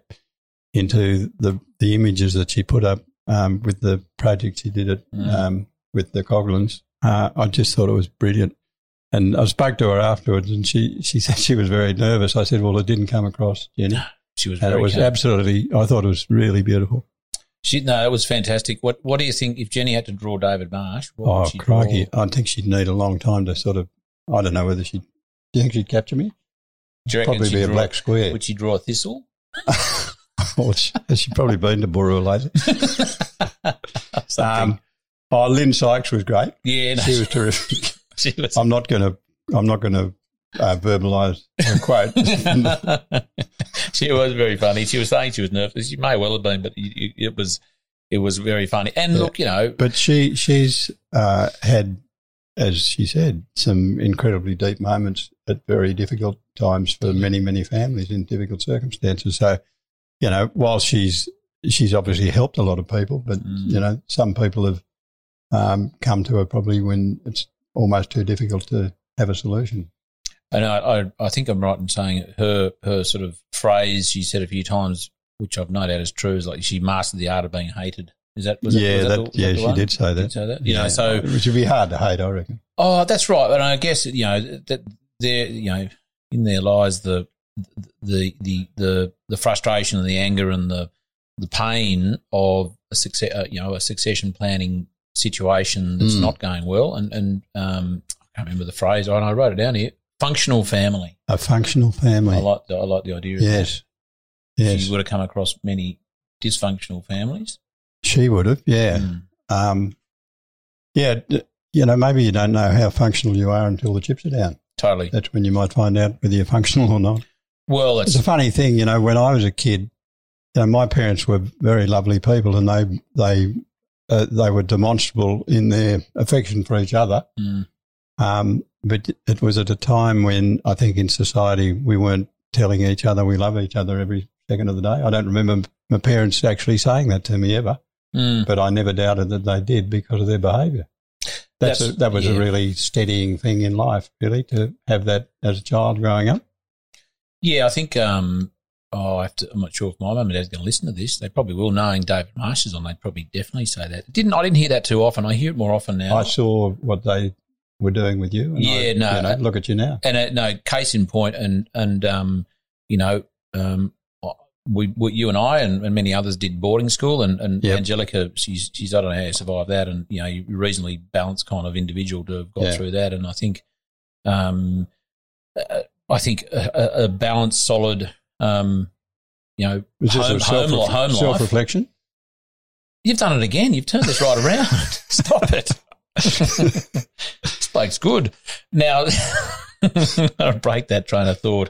into the the images that she put up um, with the project she did it Mm. um, with the Coglins, uh, I just thought it was brilliant. And I spoke to her afterwards, and she, she *laughs* said she was very nervous. I said, "Well, it didn't come across, Jenny." *gasps* She was And it was kind. absolutely, I thought it was really beautiful. She no, it was fantastic. What what do you think if Jenny had to draw David Marsh? What Oh, would she draw? crikey. I think she'd need a long time to sort of, I don't know whether she'd, do you think she'd capture me? Do Probably be a draw- black square. Would she draw a thistle? *laughs* Or she- she probably been to Boorowa lately? *laughs* Um, oh, Lyn Sykes was great. yeah, no, She was terrific. *laughs* she was. I'm not going to. I'm not going to uh, verbalise her quote. she was very funny. She was saying she was nervous. She may well have been, but it was it was very funny. And Yeah. look, you know, but she she's uh, had, as she said, some incredibly deep moments at very difficult times for many many families in difficult circumstances. So, you know, while she's she's obviously helped a lot of people, but Mm. you know, some people have um, come to her probably when it's almost too difficult to have a solution. and I, I, I think I'm right in saying her her sort of phrase she said a few times, which I've no doubt is true, is like she mastered the art of being hated. Is that was yeah, that, was that, the- was yeah, that she did say that. Did say that? You know, so which would be hard to hate, I reckon. Oh, that's right. And I guess you know that there, you know, in there lies the the the the the frustration and the anger and the the pain of a success, uh, you know, a succession planning situation that's Mm. not going well. And and um, I can't remember the phrase. I wrote it down here. Functional family. A functional family. I like the, I like the idea. Of yes, that. yes, She would have come across many dysfunctional families. She would have. Yeah. Mm. Um, yeah, you know, maybe you don't know how functional you are until the chips are down. Totally. That's when you might find out whether you're functional or not. Well, It's that's a funny thing, you know, when I was a kid, you know, my parents were very lovely people and they, they, uh, they were demonstrable in their affection for each other. mm, Um, but it was at a time when I think in society we weren't telling each other we love each other every second of the day. I don't remember my parents actually saying that to me ever, mm. but I never doubted that they did because of their behaviour. That's, That's- a, that was yeah. a really steadying thing in life, really, to have that as a child growing up. Yeah, I think. Um, oh, I have to, I'm not sure if my mum and dad's going to listen to this. They probably will. Knowing David Marsh is on, they'd probably definitely say that. Didn't I? Didn't hear that too often. I hear it more often now. I saw what they were doing with you. And Yeah, I, no, you know, look at you now. and uh, no, case in point, and and um, you know, um, we, we you and I and, and many others did boarding school, and, and Yep. Angelica, she's she's I don't know how you survived that, and you know, you're a reasonably balanced kind of individual to have got Yeah. through that, and I think, um, uh, I think a, a- balanced, solid, um, you know, Was home, home, home life. self reflection? You've done it again. You've turned this right around. *laughs* *laughs* Stop it. *laughs* this bloke's good. Now, I'll break that train of thought.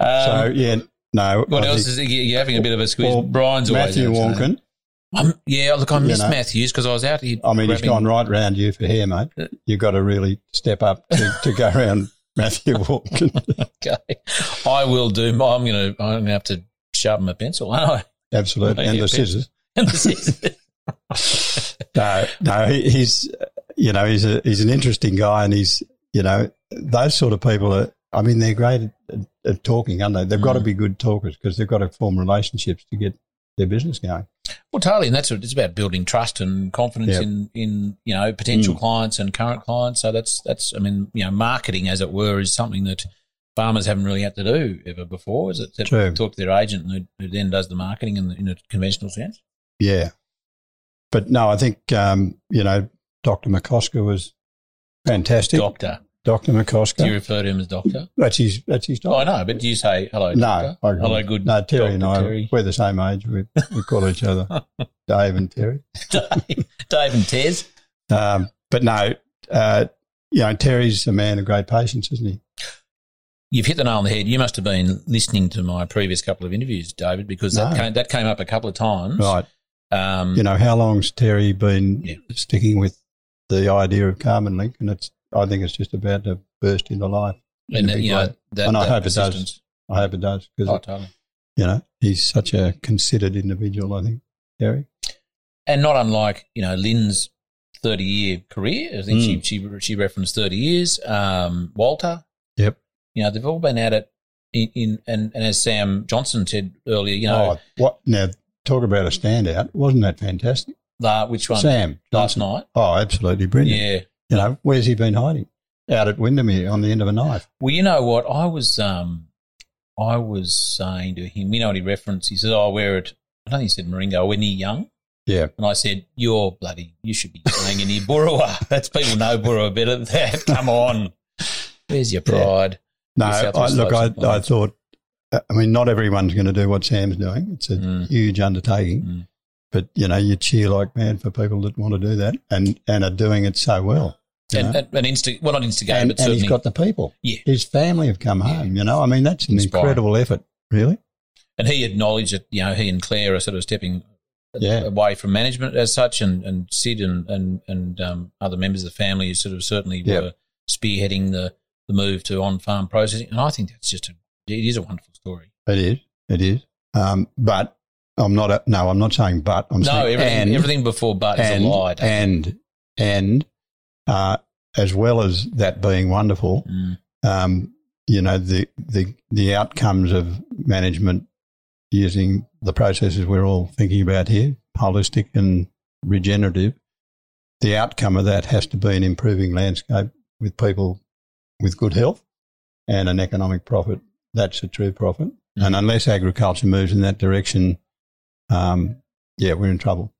Um, so, yeah, no. what I else think- is you're having a bit of a squeeze? Well, Brian's always Matthew so- Warnken. Um, yeah, look, I You missed know. Matthews because I was out here. I mean, he's gone right round you for hair, mate. You've got to really step up to, to go around *laughs* Matthew Warnken. *laughs* Okay, I will do. I'm gonna. I'm gonna have to sharpen my pencil, aren't I? Absolutely. And the scissors. And the scissors. No, no, he- he's, you know, he's a, he's an interesting guy and he's, you know, those sort of people are, I mean, they're great at, at, at talking, aren't they? They've got to Mm. be good talkers because they've got to form relationships to get their business going. Well, totally, and that's what it's about building trust and confidence Yep. in in you know potential Mm. clients and current clients. So that's that's I mean you know marketing as it were is something that farmers haven't really had to do ever before. Is it? True. Talk to their agent who, who then does the marketing in, the, in a conventional sense. Yeah. But no, I think, um, you know, Dr. McCosker was fantastic. Doctor. Dr. McCosker. Do you refer to him as doctor? That's his, that's his Oh, doctor. I know, but do you say hello, No, doctor? I- hello, good. No, Terry and I, Terry. we're the same age. We, we call each other *laughs* Dave and Terry. Dave, *laughs* Dave and Tez. Um, but no, uh, you know, Terry's a man of great patience, isn't he? You've hit the nail on the head. You must have been listening to my previous couple of interviews, David, because that No. came, that came up a couple of times. Right. Um, You know, how long's Terry been Yeah. sticking with the idea of Carbon Link? And it's, I think it's just about to burst into life. and It'd you know that, And I hope it does. I hope it does because, Oh, totally. you know, he's such a considered individual, I think, Terry. and not unlike you know Lyn's thirty year career. I think Mm. she she she referenced thirty years. Um, Walter, Yep. you know they've all been at it. In, in and, and as Sam Johnson said earlier, you know oh, what now? Talk about a standout! Wasn't that fantastic? uh, which one Sam last night? Oh, absolutely brilliant! Yeah. You know, where's he been hiding? Out at Windermere on the end of a knife. Well, you know what? I was um, I was saying to him, you know what he referenced? He said, "Oh, we're at." I don't think he said Maringo. When you're young, Yeah, and I said, "You're bloody. You should be playing in your Boorowa. *laughs* That's people know Boorowa better than that. *laughs* Come on, where's your Yeah. pride?" no. New I, look, I, I thought. I mean, not everyone's going to do what Sam's doing. It's a Mm. huge undertaking, Mm. but you know, you cheer like mad for people that want to do that and and are doing it so well. And, and, and insti- well, not instigated, and, but and certainly. he's got the people. Yeah. His family have come home, you know. I mean, that's an Inspiring. incredible effort, really. and he acknowledged that you know he and Claire are sort of stepping Yeah. away from management as such, and and Sid and and and um, other members of the family sort of certainly Yep. were spearheading the the move to on farm processing, and I think that's just a it is a wonderful story. It is. It is. Um, but I'm not. A, no, I'm not saying but. I'm no, saying everything and, everything before but is a lie. and and uh, as well as that being wonderful. Mm. um, you know the the the outcomes of management using the processes we're all thinking about here, holistic and regenerative. The outcome of that has to be an improving landscape with people with good health and an economic profit. That's a true profit. And unless agriculture moves in that direction, um, yeah, we're in trouble.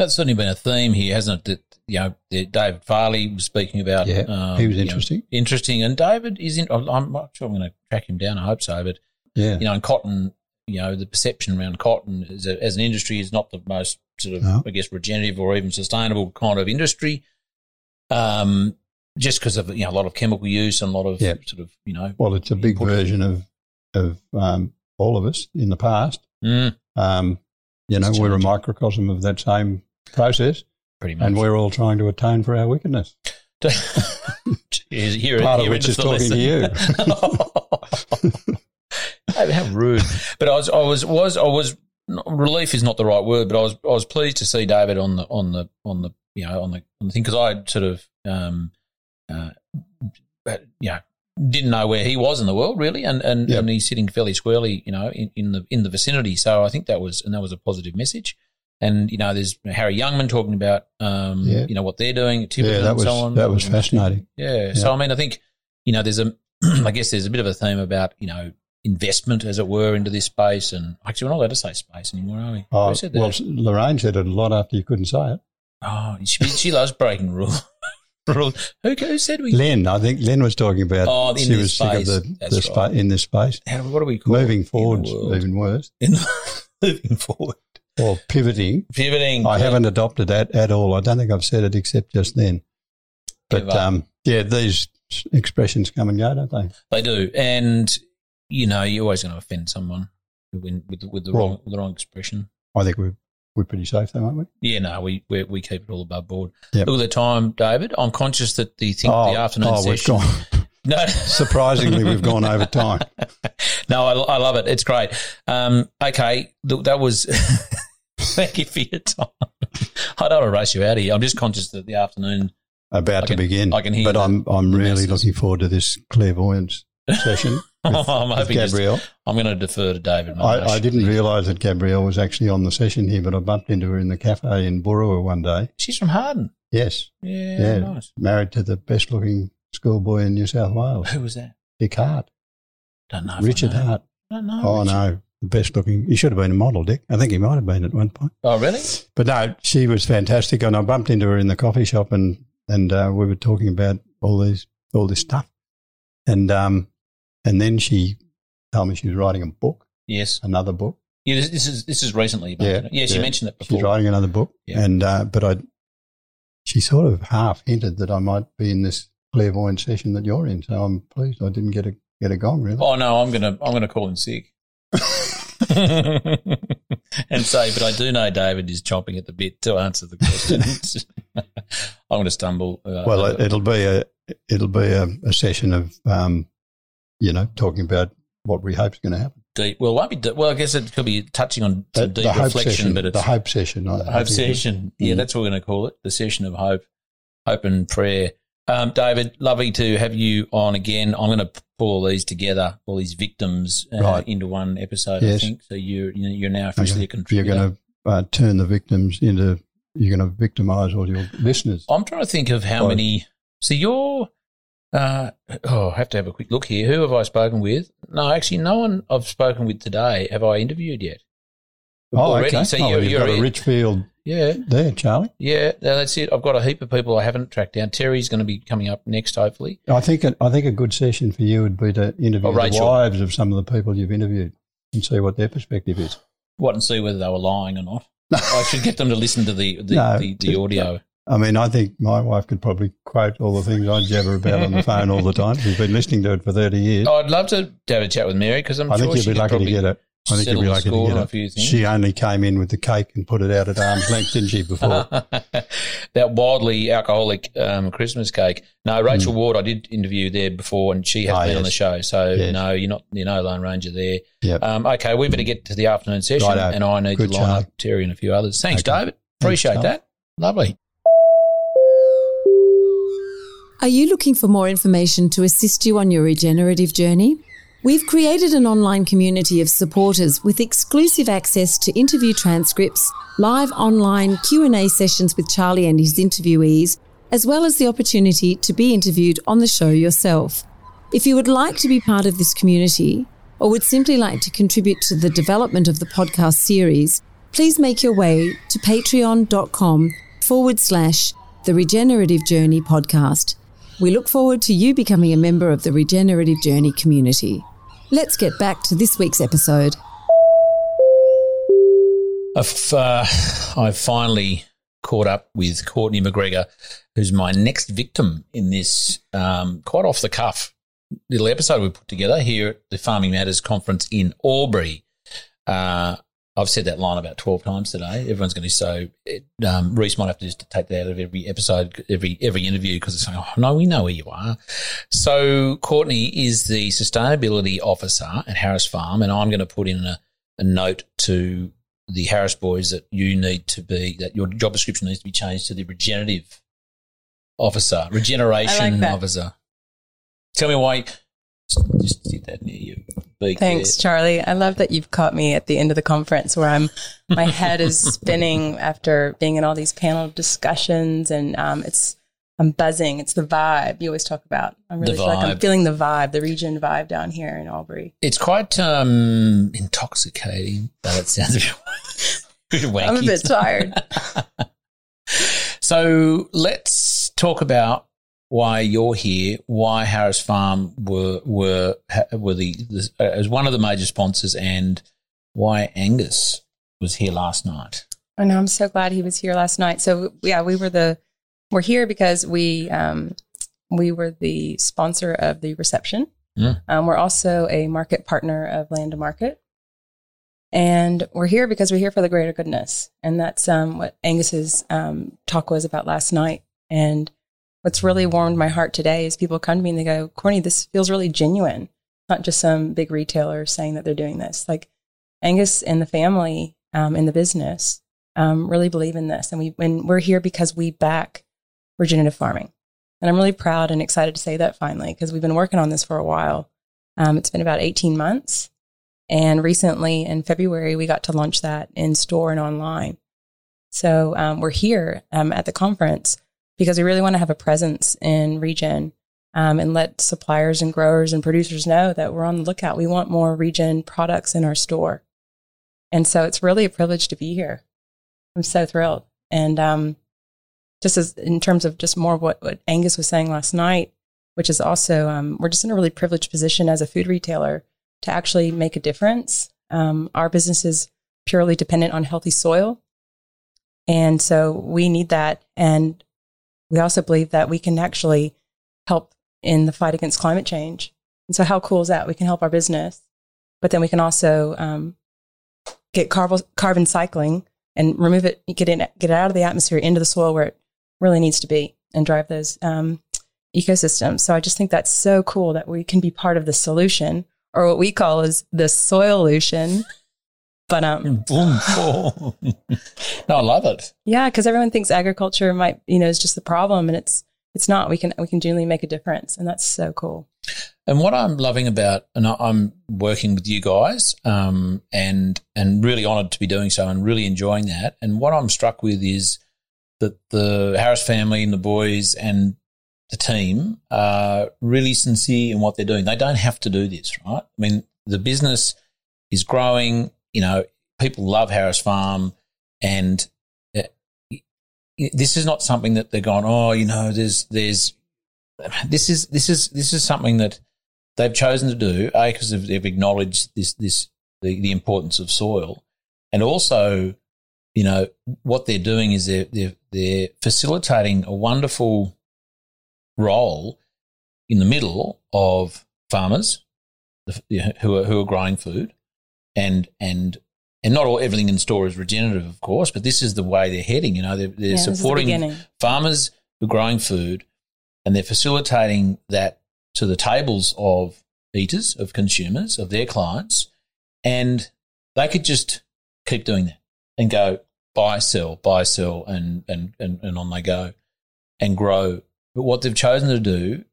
That's certainly been a theme here, hasn't it? That you know, David Farley was speaking about. Yeah, um, he was you know, interesting. interesting, and David is. In, I'm not sure I'm going to track him down. I hope so, but Yeah, you know, in cotton, you know, the perception around cotton as, a, as an industry is not the most sort of, No. I guess, regenerative or even sustainable kind of industry. Um, just because of you know a lot of chemical use and a lot of Yeah. sort of you know, well, it's a big version of of um, all of us in the past. mm, Um, you know, we're a microcosm of that same process, pretty much. and we're all trying to atone for our wickedness. *laughs* Here- here- Part of here which is talking lesson. *laughs* How how rude! But I was, I was, was, I was. Relief is not the right word, but I was, I was pleased to see David on the, on the, on the, you know, on the, on the thing because I sort of, um, uh, but, you know, didn't know where he was in the world really, and and, Yep. and he's sitting fairly squarely, you know, in, in the in the vicinity. So I think that was, and that was a positive message. And you know, there's Harry Youngman talking about, um, Yeah. you know, what they're doing at Tiverton Yeah, that and was so on. that was fascinating. Yeah. So I mean, I think you know, there's a, *clears throat* I guess there's a bit of a theme about you know investment, as it were, into this space. And actually, we're not allowed to say space anymore, are we? Oh, said that? well, Lorraine said it a lot after you couldn't say it. oh, she, she loves breaking rules. *laughs* rules. Who, who said we? Len, I think Len was talking about. Oh, in she this was sick of space. the, the spa- right. in this space. How, what do we call Moving it? forward, In the world. even worse, In *laughs* moving forward, or pivoting. pivoting. I haven't adopted that at all. I don't think I've said it except just then. But um, yeah, these expressions come and go, don't they? They do, and you know, you're always going to offend someone with with, with the wrong with the wrong expression. I think we're we're pretty safe, though, aren't we? Yeah, no, we we, we keep it all above board. Yep. Look at the time, David. I'm conscious that the think the afternoon oh, we've session. gone. *laughs* No, *laughs* Surprisingly, we've gone over time. no, I, I love it. It's great. Um, okay, th- that was. *laughs* thank you for your time. I don't want to race you out of here. I'm just conscious that the afternoon. About to begin. I can hear but the- I'm I'm really looking forward to this clairvoyance session *laughs* with, I'm with hoping. Just, Gabrielle. I'm going to defer to David. I, I didn't realise that Gabrielle was actually on the session here, but I bumped into her in the cafe in Boorowa one day. She's from Harden. Yes, Yeah, Yeah. nice. married to the best looking schoolboy in New South Wales, Who was that? Dick Hart, Don't know. Richard know. Hart. I don't know. Oh Richard. no, the best looking. He should have been a model, Dick. I think he might have been at one point. Oh, really? But no, she was fantastic, and I bumped into her in the coffee shop, and and uh, we were talking about all these all this stuff, and um, and then she told me she was writing a book, Yes. another book. Yeah, this, this is this is recently. Yeah, Yeah, she yeah. mentioned it before. She's writing another book, Yeah. and uh, but I, she sort of half hinted that I might be in this clairvoyant session that you're in. So I'm pleased I didn't get a get a gong really. Oh no, I'm gonna I'm gonna call in sick. *laughs* and say, but I do know David is chomping at the bit to answer the questions. *laughs* I'm going to stumble. Uh, well, it, it'll be a it'll be a, a session of um, you know, talking about what we hope is going to happen. deep. Well, won't be. Well, I guess it could be touching on The, some deep the reflection, session, but it's the hope session. I- hope think it is. session. Yeah, Mhm. that's what we're going to call it. The session of hope, hope and prayer. Um, David, lovely to have you on again. I'm going to pull all these together, all these victims, uh, Right. into one episode. I think so. You're you're now officially a You're going to uh, turn the victims into. You're going to victimise all your listeners. I'm trying to think of how many. So you're. Uh, oh, I have to have a quick look here. Who have I spoken with? No, actually, no one I've spoken with today have I interviewed yet. Oh, Already? okay. So oh, you're, you've you're got a rich field yeah, there, Charlie. yeah. That's it. I've got a heap of people I haven't tracked down. Terry's going to be coming up next, hopefully. I think a, I think a good session for you would be to interview Oh, the wives of some of the people you've interviewed and see what their perspective is. What and see whether they were lying or not. *laughs* I should get them to listen to the the, No, the, the audio. I mean, I think my wife could probably quote all the things I jabber about on the phone all the time. She's been listening to it for 30 years. I'd love to have a chat with Mary because I'm I sure think you'd be lucky to get it. I think you'd be lucky to get on it. a few things. She only came in with the cake and put it out at arm's length, didn't she, before? *laughs* that wildly alcoholic um, Christmas cake. No, Rachel Ward, I did interview there before, and she has Ah, been on the show. So Yes. no, you're not. You're no Lone Ranger there. Yep. Um, okay, we better get to the afternoon session, Righto. and I need Good, to line up Terry and a few others. Thanks, Okay. David. Appreciate Charlie. that. Lovely. Are you looking for more information to assist you on your regenerative journey? We've created an online community of supporters with exclusive access to interview transcripts, live online Q&A sessions with Charlie and his interviewees, as well as the opportunity to be interviewed on the show yourself. If you would like to be part of this community or would simply like to contribute to the development of the podcast series, please make your way to patreon.com forward slash the Regenerative Journey podcast. We look forward to you becoming a member of the Regenerative Journey community. Let's get back to this week's episode. I've, uh, I've finally caught up with Courtney McGregor, who's my next victim in this um, quite off the cuff little episode we put together here at the Farming Matters conference in Albury. Uh, I've said that line about 12 times today. Everyone's going to be so. It, um, Reese might have to just take that out of every episode, every every interview, because it's like, oh, no, we know where you are. So, Courtney is the sustainability officer at Harris Farm, and I'm going to put in a, a note to the Harris boys that you need to be, that your job description needs to be changed to the regenerative officer, regeneration that. officer. Tell me why. Just, sit that near you. Beak Thanks, there. Charlie. I love that you've caught me at the end of the conference where I'm, my head is *laughs* spinning after being in all these panel discussions, and um, it's, I'm buzzing. It's the vibe you always talk about. I'm really feel like I'm feeling the vibe, the region vibe down here in Albury. It's quite um, intoxicating, but it sounds a *laughs* bit, bit wanky. I'm a bit tired. *laughs* So let's talk about why you're here, why Harris Farm were were were the, the as one of the major sponsors, and why Angus was here last night. I know. I'm so glad he was here last night. So yeah, we were the we're here because we um, we were the sponsor of the reception. Mm. Um, we're also a market partner of Land to Market, and we're here because we're here for the greater goodness, and that's um, what Angus's um, talk was about last night. And what's really warmed my heart today is people come to me and they go, "Courtney, this feels really genuine, not just some big retailer saying that they're doing this. Like Angus and the family um, in the business um, really believe in this, and we and we're here because we back regenerative farming. And I'm really proud and excited to say that finally because we've been working on this for a while. Um, it's been about 18 months, and recently in February we got to launch that in store and online. So um, we're here um, at the conference because we really want to have a presence in region um, and let suppliers and growers and producers know that we're on the lookout. We want more region products in our store. And so it's really a privilege to be here. I'm so thrilled. And um, just as in terms of just more what, what Angus was saying last night, which is also, um, we're just in a really privileged position as a food retailer to actually make a difference. Um, our business is purely dependent on healthy soil. And so we need that. And we also believe that we can actually help in the fight against climate change. And so, how cool is that? We can help our business, but then we can also um, get carbon, carbon cycling and remove it, get it, get it out of the atmosphere into the soil where it really needs to be, and drive those um, ecosystems. So, I just think that's so cool that we can be part of the solution, or what we call is the soilution. But um, *laughs* Boom, boom. no, I love it. yeah, because everyone thinks agriculture might, you know, is just the problem, and it's it's not. We can we can genuinely make a difference, and that's so cool. And what I'm loving about, and I'm working with you guys, um, and and really honoured to be doing so, and really enjoying that. And what I'm struck with is that the Harris family and the boys and the team are really sincere in what they're doing. They don't have to do this, right? I mean, the business is growing. You know, people love Harris Farm, and uh, this is not something that they're going, oh, you know, there's there's this is this is this is something that they've chosen to do a because they've, acknowledged this this the, the importance of soil. And also you know, what they're doing is they're, they're, they're facilitating a wonderful role in the middle of farmers who are, who are growing food and, and, and not all everything in store is regenerative, of course, but this is the way they're heading. You know, they're, they're Yeah, supporting the farmers who are growing food and they're facilitating that to the tables of eaters, of consumers, of their clients. And they could just keep doing that and go buy, sell, buy, sell, and, and, and, and on they go and grow. But what they've chosen to do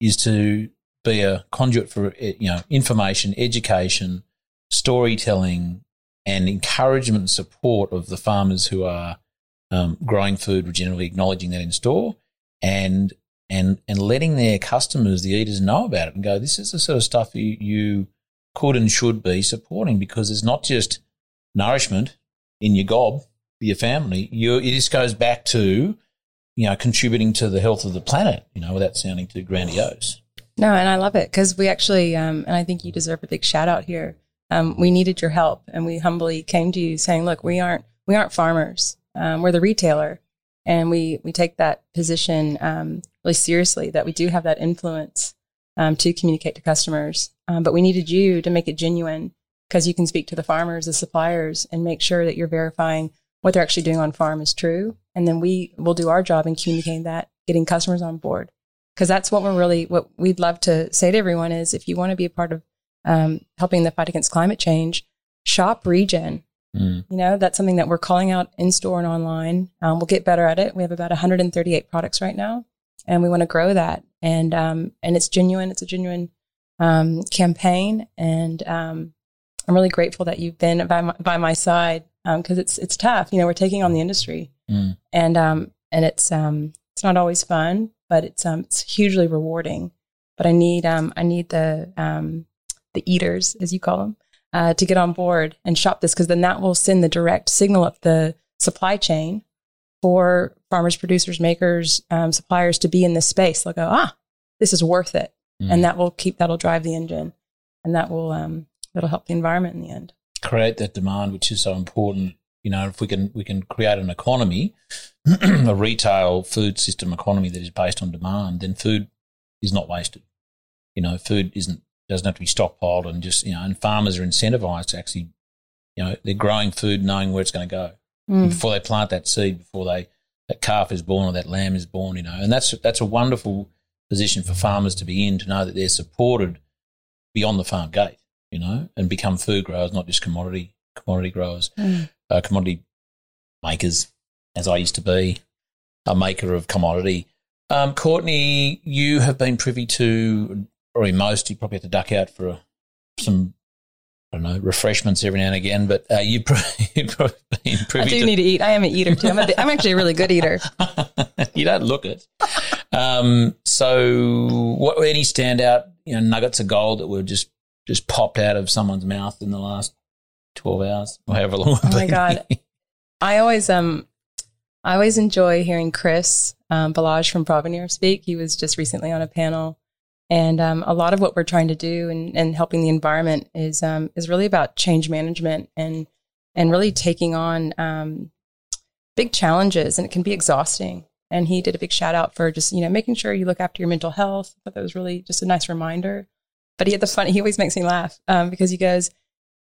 is to be a conduit for you know information, education, storytelling, and encouragement and support of the farmers who are um, growing food regeneratively, acknowledging that in store, and and and letting their customers, the eaters, know about it and go, this is the sort of stuff you, you could and should be supporting because it's not just nourishment in your gob for your family. You, it just goes back to you know contributing to the health of the planet. You know, without sounding too grandiose. No, and I love it because we actually, um, and I think you deserve a big shout out here. Um, we needed your help, and we humbly came to you saying, "Look, we aren't we aren't farmers. Um, we're the retailer, and we we take that position um, really seriously. That we do have that influence um, to communicate to customers, um, but we needed you to make it genuine because you can speak to the farmers, the suppliers, and make sure that you're verifying what they're actually doing on farm is true, and then we will do our job in communicating that, getting customers on board." because that's what we're really what we'd love to say to everyone is if you want to be a part of um, helping the fight against climate change. Shop regen. Mm. you know that's something that we're calling out in store and online. Um, we'll get better at it. We have about 138 products right now and we want to grow that. And um, and it's genuine. It's a genuine um, campaign. And um, i'm really grateful that you've been by my, by my side because it's it's tough. You know we're taking on the industry. Mm. and um and it's um it's not always fun but it's um it's hugely rewarding. But i need um i need the um the eaters as you call them uh, to get on board and shop this because then that will send the direct signal up the supply chain for farmers producers makers um, suppliers to be in this space they'll go ah this is worth it Mm. and that will keep that'll drive the engine and that will um that'll help the environment in the end create that demand, which is so important. You know, if we can we can create an economy, *clears throat* a retail food system economy that is based on demand, then food is not wasted. You know, food isn't doesn't have to be stockpiled and just you know, and farmers are incentivized to actually, you know, they're growing food knowing where it's going to go Mm. before they plant that seed, before they that calf is born or that lamb is born. You know, and that's that's a wonderful position for farmers to be in to know that they're supported beyond the farm gate. You know, and become food growers, not just commodity commodity growers, Mm. uh, commodity makers, as I used to be, a maker of commodity. Um, Courtney, you have been privy to, or most, you probably have to duck out for a, some, I don't know, refreshments every now and again, but uh, you've, *laughs* probably, you've probably been I do to. need to eat. I am an eater too. I'm, a, I'm actually a really good eater. *laughs* you don't look it. Um, so, what any standout, you know, nuggets of gold that were just just popped out of someone's mouth in the last twelve hours, or however long? Oh my? God. I always um I always enjoy hearing Chris um, Balazs from Provenir speak. He was just recently on a panel, and um, a lot of what we're trying to do and, helping the environment is um, is really about change management and and really taking on um, big challenges, and it can be exhausting. And he did a big shout out for just you know making sure you look after your mental health. But that was really just a nice reminder. But he had the fun. He always makes me laugh um, because he goes,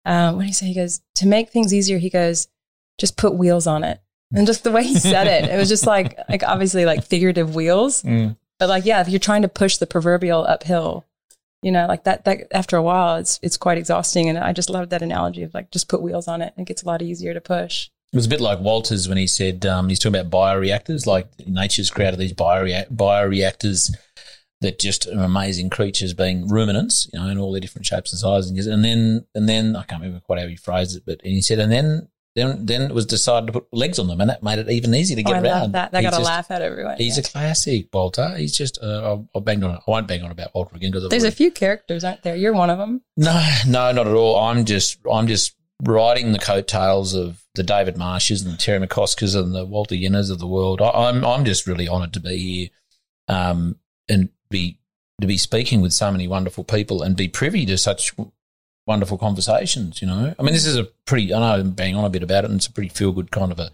um, what did he say? He goes to make things easier. He goes, just put wheels on it. And just the way he said it, it was just like, like obviously like figurative wheels, Mm. But like, yeah, if you're trying to push the proverbial uphill, you know, like that, that after a while, it's, it's quite exhausting. And I just loved that analogy of like, just put wheels on it. And it gets a lot easier to push. It was a bit like Walters when he said um, he's talking about bioreactors. Like nature's created these biorea- bioreactors that just are amazing creatures, being ruminants, you know, in all their different shapes and sizes. And then, and then I can't remember quite how he phrased it, but and he said, and then, then, then it was decided to put legs on them, and that made it even easier to Oh, get I around. love that. He's got a laugh out of everyone. He's Yeah. a classic, Walter. He's just, uh, I'll, I'll bang on. I won't bang on about Walter again because There's a few characters, aren't there? You're one of them. no, no, not at all. I'm just, I'm just riding the coattails of the David Marshes and the Terry McCoskers and the Walter Jehnes of the world. I, I'm, I'm just really honoured to be here, um, and be to be speaking with so many wonderful people and be privy to such wonderful conversations. You know, I mean, this is a pretty. I know I'm banging on a bit about it, and it's a pretty feel good kind of a,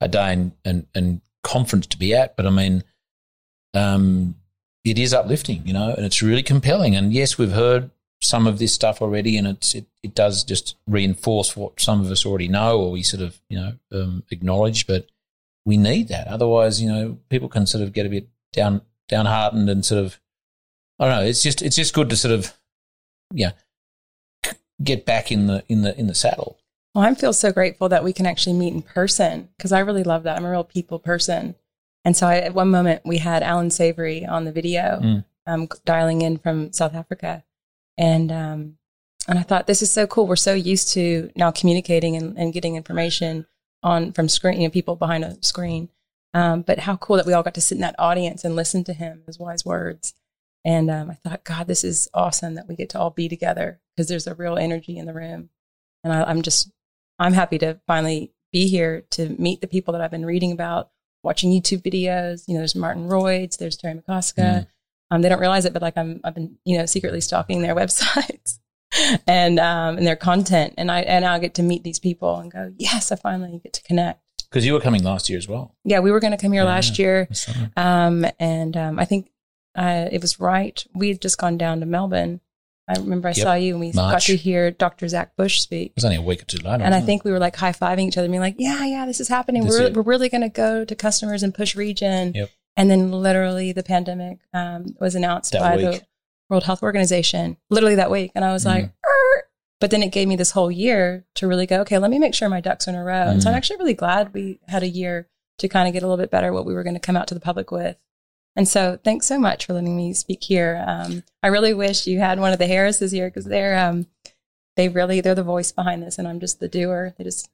a day and, and and conference to be at. But I mean, um, it is uplifting, you know, and it's really compelling. And yes, we've heard some of this stuff already, and it's it, it does just reinforce what some of us already know or we sort of you know um, acknowledge. But we need that, otherwise, you know, people can sort of get a bit down downhearted and sort of I don't know. It's just it's just good to sort of yeah get back in the in the in the saddle. Well, I feel so grateful that we can actually meet in person because I really love that. I'm a real people person. And so I, at one moment we had Alan Savory on the video, mm. um, dialing in from South Africa. And, um, and I thought, this is so cool. We're so used to now communicating and, and getting information on from screen, you know, people behind a screen. Um, but how cool that we all got to sit in that audience and listen to him, his wise words. And um, I thought, God, this is awesome that we get to all be together because there's a real energy in the room. And I, I'm just I'm happy to finally be here to meet the people that I've been reading about, watching YouTube videos. You know, there's Martin Royds, there's Terry McCosker. Mm. Um, they don't realize it, but like I'm, I've been, you know, secretly stalking their *laughs* websites and um, and their content, and I and I get to meet these people and go, yes, I finally get to connect. Because you were coming last year as well. Yeah, we were going to come here yeah, last year, um, and um, I think uh, it was right. We had just gone down to Melbourne I remember I yep. saw you and we March. got to hear Dr. Zach Bush speak. It was only a week or two later. And I think it? we were like high fiving each other, being like, yeah, yeah, this is happening. This we're, we're really going to go to customers and push region. Yep. And then literally the pandemic um, was announced that by week. the World Health Organization, literally that week. And I was mm. like, Arr! but then it gave me this whole year to really go, okay, let me make sure my ducks are in a row. Mm. And so I'm mm. actually really glad we had a year to kind of get a little bit better what we were going to come out to the public with. And so thanks so much for letting me speak here. Um, I really wish you had one of the Harrises here because they're, um, they really, they're the voice behind this and I'm just the doer. They just,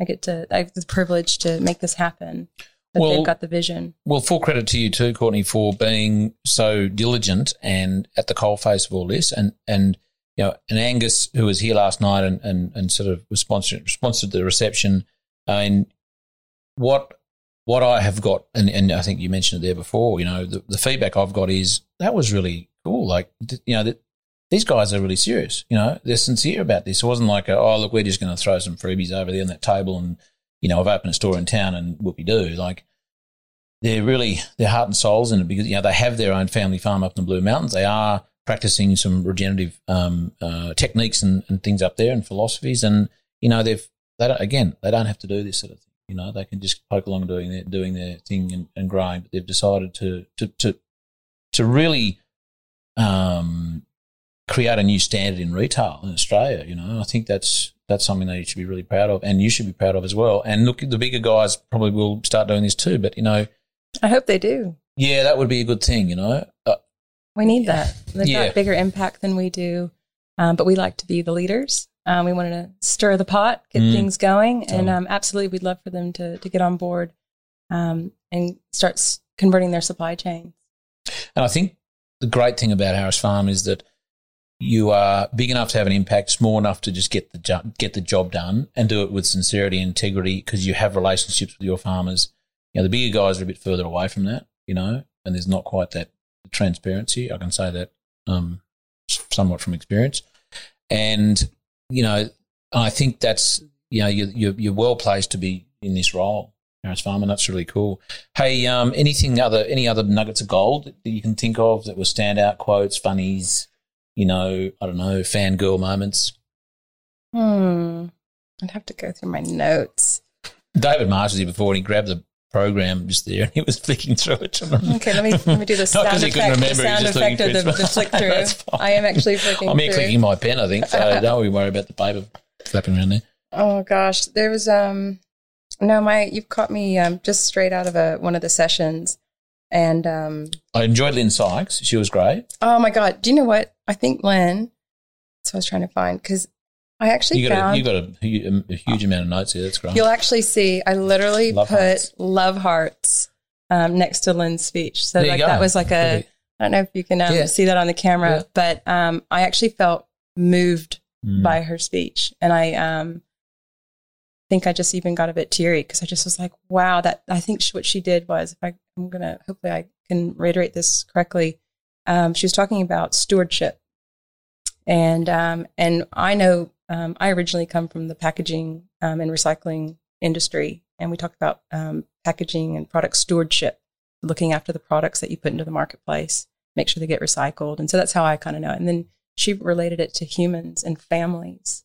I get to, I have the privilege to make this happen. But well, they've got the vision. Well, full credit to you too, Courtney, for being so diligent and at the coalface of all this. And, and, you know, and Angus, who was here last night and, and, and sort of responded, responded to the reception. Uh, and what what I have got, and, and I think you mentioned it there before, you know, the, the feedback I've got is that was really cool. Like, you know, that these guys are really serious. You know, they're sincere about this. It wasn't like, a, oh, look, we're just going to throw some freebies over there on that table and, you know, I've opened a store in town and whoopie do. Like, they're really, their heart and souls in it because, you know, they have their own family farm up in the Blue Mountains. They are practicing some regenerative um, uh, techniques and, and things up there and philosophies. And, you know, they've, they don't, again, they don't have to do this sort of thing. You know, they can just poke along doing their doing their thing and, and growing. But they've decided to to to to really um, create a new standard in retail in Australia. You know, I think that's that's something that you should be really proud of, and you should be proud of as well. And look, the bigger guys probably will start doing this too. But you know, I hope they do. Yeah, that would be a good thing. You know, uh, we need that. They've yeah. got bigger impact than we do, um, but we like to be the leaders. Um, we wanted to stir the pot, get mm. things going, and um, absolutely, we'd love for them to to get on board um, and start s- converting their supply chains. And I think the great thing about Harris Farm is that you are big enough to have an impact, small enough to just get the jo- get the job done and do it with sincerity and integrity because you have relationships with your farmers. You know, the bigger guys are a bit further away from that, you know, and there's not quite that transparency. I can say that um, somewhat from experience. And you know, I think that's you know you're you're, you're well placed to be in this role, Harris Farmer. That's really cool. Hey, um, anything other any other nuggets of gold that you can think of that were standout quotes, funnies? You know, I don't know, fangirl moments. Hmm. I'd have to go through my notes. David Marsh was here before, and he grabbed the program just there, and *laughs* he was flicking through it. okay, let me let me do the *laughs* sound effect. Remember, the sound effect of the, the flick *laughs* through. I am actually flicking. Through. I'm here through. clicking my pen. I think so. don't we worry about the paper flapping around there. Oh gosh, there was um, no, my you've caught me um just straight out of a one of the sessions, and um, I enjoyed Lyn Sykes. She was great. Oh my god, do you know what? I think Lyn. So I was trying to find because I actually you got found, a, you got a, a, huge amount of notes here. That's great. You'll actually see I literally love put hearts. love hearts um, next to Lyn's speech. So like that was like a. I don't know if you can um, yeah. see that on the camera, yeah. but um, I actually felt moved mm. by her speech, and I um, think I just even got a bit teary because I just was like, wow, that I think she, what she did was if I, I'm gonna hopefully I can reiterate this correctly. Um, she was talking about stewardship And um, and I know um, I originally come from the packaging um, and recycling industry, and we talked about um, packaging and product stewardship, looking after the products that you put into the marketplace, make sure they get recycled. And so that's how I kind of know it. And then she related it to humans and families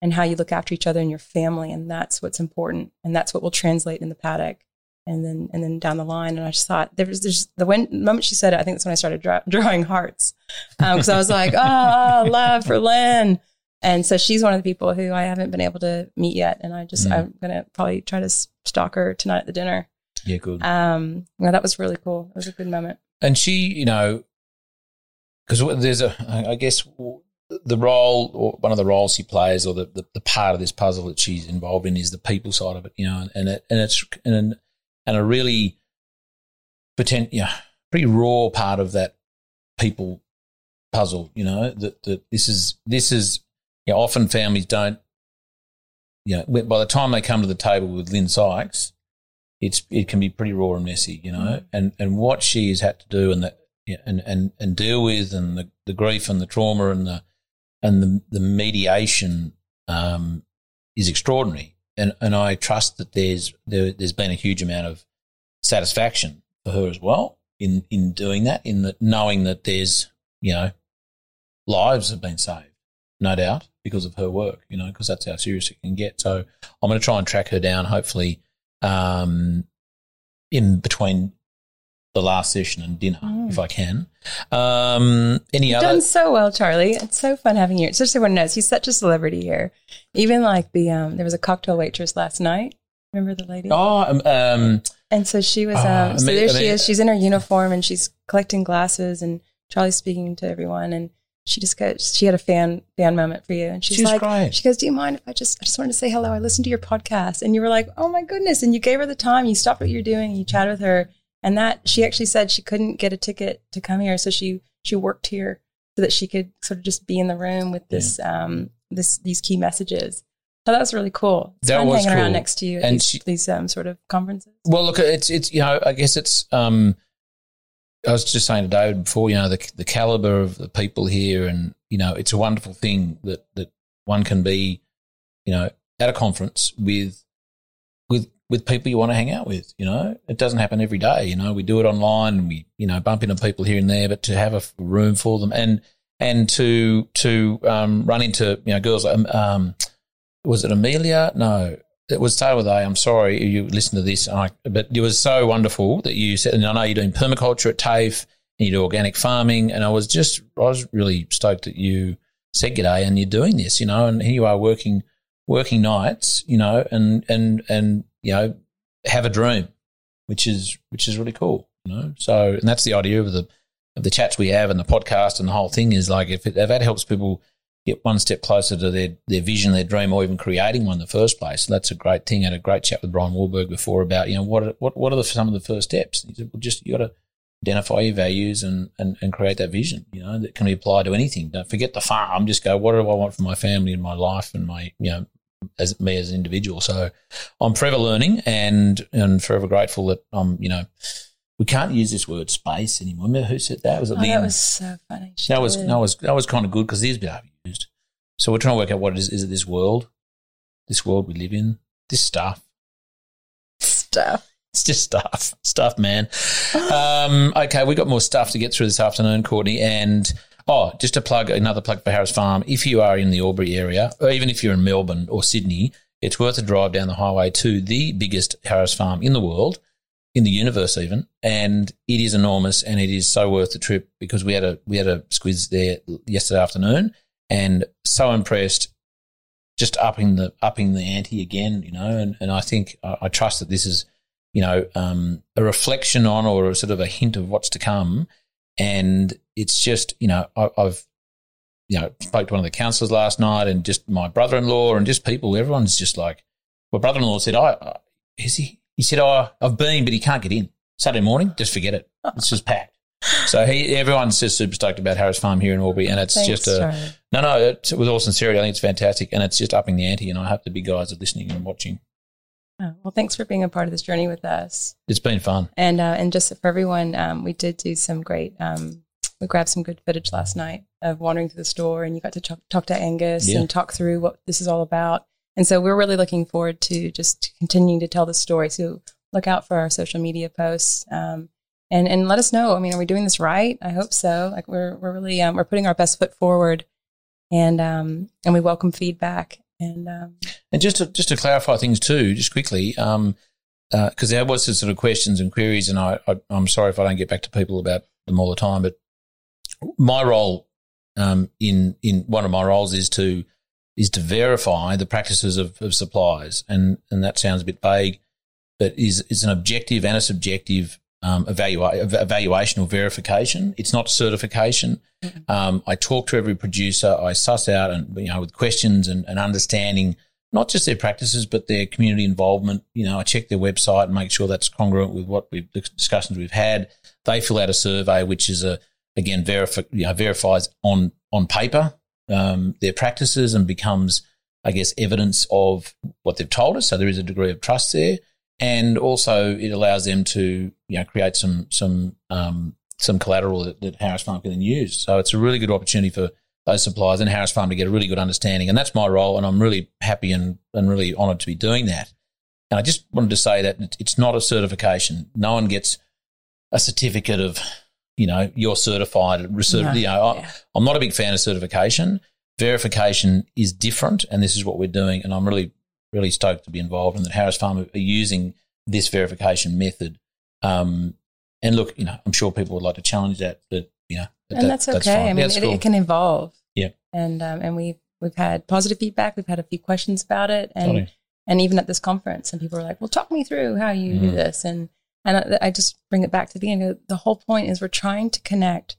and how you look after each other and your family. And that's what's important. And that's what will translate in the paddock. And then, and then down the line. And I just thought there was there's the, when, moment she said it, I think that's when I started dra- *laughs* drawing hearts. Um, cause I was like, oh, love for Lyn. And so she's one of the people who I haven't been able to meet yet. And I just, mm. I'm going to probably try to stalk her tonight at the dinner. Yeah, good. Um, yeah, that was really cool. It was a good moment. And she, you know, because there's a, I guess the role or one of the roles she plays or the, the, the, part of this puzzle that she's involved in is the people side of it, you know, and it, and it's and and a really potent, yeah, pretty raw part of that people puzzle, you know, that that this is this is you know, often families don't, you know, by the time they come to the table with Lyn Sykes, it's it can be pretty raw and messy, you know, mm. and and what she has had to do and that and and and deal with and the, the grief and the trauma and the and the, the mediation um, is extraordinary. And and I trust that there's there, there's been a huge amount of satisfaction for her as well in in doing that, in the knowing that there's you know lives have been saved, no doubt, because of her work. You know, because that's how serious it can get. So I'm going to try and track her down, hopefully, um, in between the last session and dinner mm. if I can. Um, any You've other? Done so well, Charlie. It's so fun having you. It's just so everyone knows, he's such a celebrity here. Even like the um, there was a cocktail waitress last night. Remember the lady? Oh, um, um and so she was. Oh, um, so there she is. She's in her uniform and she's collecting glasses, and Charlie's speaking to everyone, and she just goes. She had a fan fan moment for you, and she's, she's like, great. she goes, "Do you mind if I just I just wanted to say hello? I listened to your podcast, and you were like, oh my goodness, and you gave her the time. You stopped what you're doing, you chatted with her." And that she actually said she couldn't get a ticket to come here, so she she worked here so that she could sort of just be in the room with this yeah. um this these key messages. So that was really cool. It's that was hanging cool. around next to you at and these, she, these um, sort of conferences. Well, look, it's it's you know I guess it's um I was just saying to David before, you know, the the caliber of the people here, and you know, it's a wonderful thing that that one can be, you know, at a conference with with with people you want to hang out with. You know, it doesn't happen every day. You know, we do it online and we, you know, bump into people here and there, but to have a room for them and, and to, to, um, run into, you know, girls, um, um, was it Amelia? No, it was started with A. I'm sorry you listened to this, I, but it was so wonderful that you said, and I know you're doing permaculture at TAFE and you do organic farming. And I was just, I was really stoked that you said g'day and you're doing this, you know, and here you are working, working nights, you know, and, and, and you know, have a dream, which is which is really cool. You know, so and that's the idea of the of the chats we have and the podcast and the whole thing is like if, it, if that helps people get one step closer to their, their vision, their dream, or even creating one in the first place. So that's a great thing. I had a great chat with Brian Warburg before about, you know, what are, what, what are the, some of the first steps? He said, well, just, you got to identify your values and, and, and create that vision, you know, that can be applied to anything. Don't forget the farm. Just go, what do I want for my family and my life and my, you know, as me as an individual. So I'm forever learning and and forever grateful that I'm, you know, we can't use this word space anymore. Remember who said that? Was it oh, That was so funny. She that was that was that was kind of good because been used. So we're trying to work out what it is. Is it this world? This world we live in? This stuff. Stuff. It's just stuff. Stuff, man. um, okay, we've got more stuff to get through this afternoon, Courtney, and Oh, just to plug another plug for Harris Farm. If you are in the Albury area, or even if you're in Melbourne or Sydney, it's worth a drive down the highway to the biggest Harris Farm in the world, in the universe even, and it is enormous and it is so worth the trip because we had a we had a squiz there yesterday afternoon and so impressed. Just upping the upping the ante again, you know, and, and I think I, I trust that this is, you know, um, a reflection on or a sort of a hint of what's to come and it's just, you know, I, have you know, spoke to one of the councillors last night and just my brother in law and just people, everyone's just like, my brother in law said, I, is he? He said, Oh, I've been, but he can't get in. Saturday morning, just forget it. It's just packed. So he, everyone's just super stoked about Harris Farm here in Albury, and it's Thanks, just a Charlie. no, no. It's, with all sincerity, I think it's fantastic, and it's just upping the ante. And I hope the big guys are listening and watching. Oh, well, thanks for being a part of this journey with us. It's been fun. And uh, and just for everyone, um, we did do some great um, we grabbed some good footage last night of wandering through the store, and you got to talk, talk to Angus Yeah. and talk through what this is all about. And so we're really looking forward to just continuing to tell the story. So look out for our social media posts. Um, and, and let us know. I mean, are we doing this right? I hope so. Like we're, we're really, um, we're putting our best foot forward and, um, and we welcome feedback. And, um, And just to, just to clarify things too, just quickly, um, because there was some sort of questions and queries, and I, I, I'm sorry if I don't get back to people about them all the time, but my role um, in in one of my roles is to is to verify the practices of, of suppliers, and and that sounds a bit vague, but is is an objective and a subjective um, evalua- evaluation or verification. It's not certification. Um, I talk to every producer. I suss out and you know with questions and, and understanding not just their practices but their community involvement. You know, I check their website and make sure that's congruent with what we've the discussions we've had. They fill out a survey, which is a again verify you know verifies on on paper um, their practices and becomes I guess evidence of what they've told us. So there is a degree of trust there, and also it allows them to you know create some some um, some collateral that, that Harris Farm can then use. So it's a really good opportunity for those suppliers and Harris Farm to get a really good understanding. And that's my role, and I'm really happy and, and really honoured to be doing that. And I just wanted to say that it's not a certification. No one gets a certificate of, you know, you're certified. No, you know, I. I'm not a big fan of certification. Verification is different, and this is what we're doing. And I'm really, really stoked to be involved, and that Harris Farm are using this verification method. Um, and look, you know, I'm sure people would like to challenge that, but you know, and that- that's okay. fine. I mean, That's it, cool. it can evolve. Yeah. And, um, and we've, we've had positive feedback. We've had a few questions about it. And, Totally. and even at this conference, and people were like, "Well, talk me through how you do Mhm. this." And and I, I just bring it back to the beginning. The whole point is we're trying to connect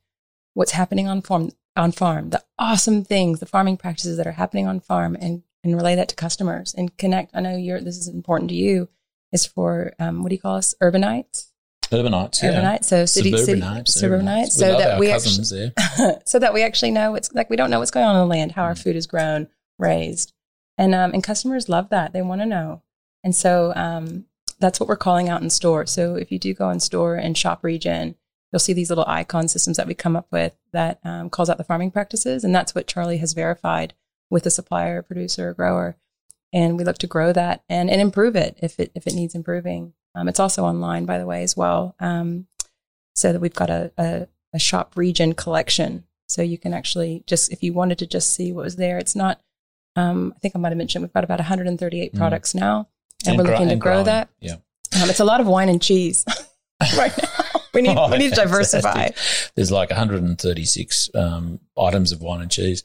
what's happening on farm, on farm, the awesome things, the farming practices that are happening on farm, and and relay that to customers and connect. I know you're this is important to you. Is for um, what do you call us, urbanites? Urbanites, yeah. Urbanites, so city, city Suburbanites, suburbanites, We so that our we cousins actually, there. *laughs* so that we actually know it's like we don't know what's going on in the land, how our Mm. food is grown, raised, and um, and customers love that. They want to know, and so um, that's what we're calling out in store. So if you do go in store and shop region, you'll see these little icon systems that we come up with that um, calls out the farming practices, and that's what Charlie has verified with a supplier, producer, or grower, and we look to grow that and, and improve it if it if it needs improving. Um, it's also online, by the way, as well. Um, so that we've got a, a, a shop region collection. So you can actually just, if you wanted to just see what was there, it's not, um, I think I might have mentioned we've got about 138 Mm. products now, and, we're gro- looking to and grow growing. that. Yeah. Um, it's a lot of wine and cheese *laughs* right now. *laughs* We need, Oh, we need to diversify. There's like 136 um, items of wine and cheese.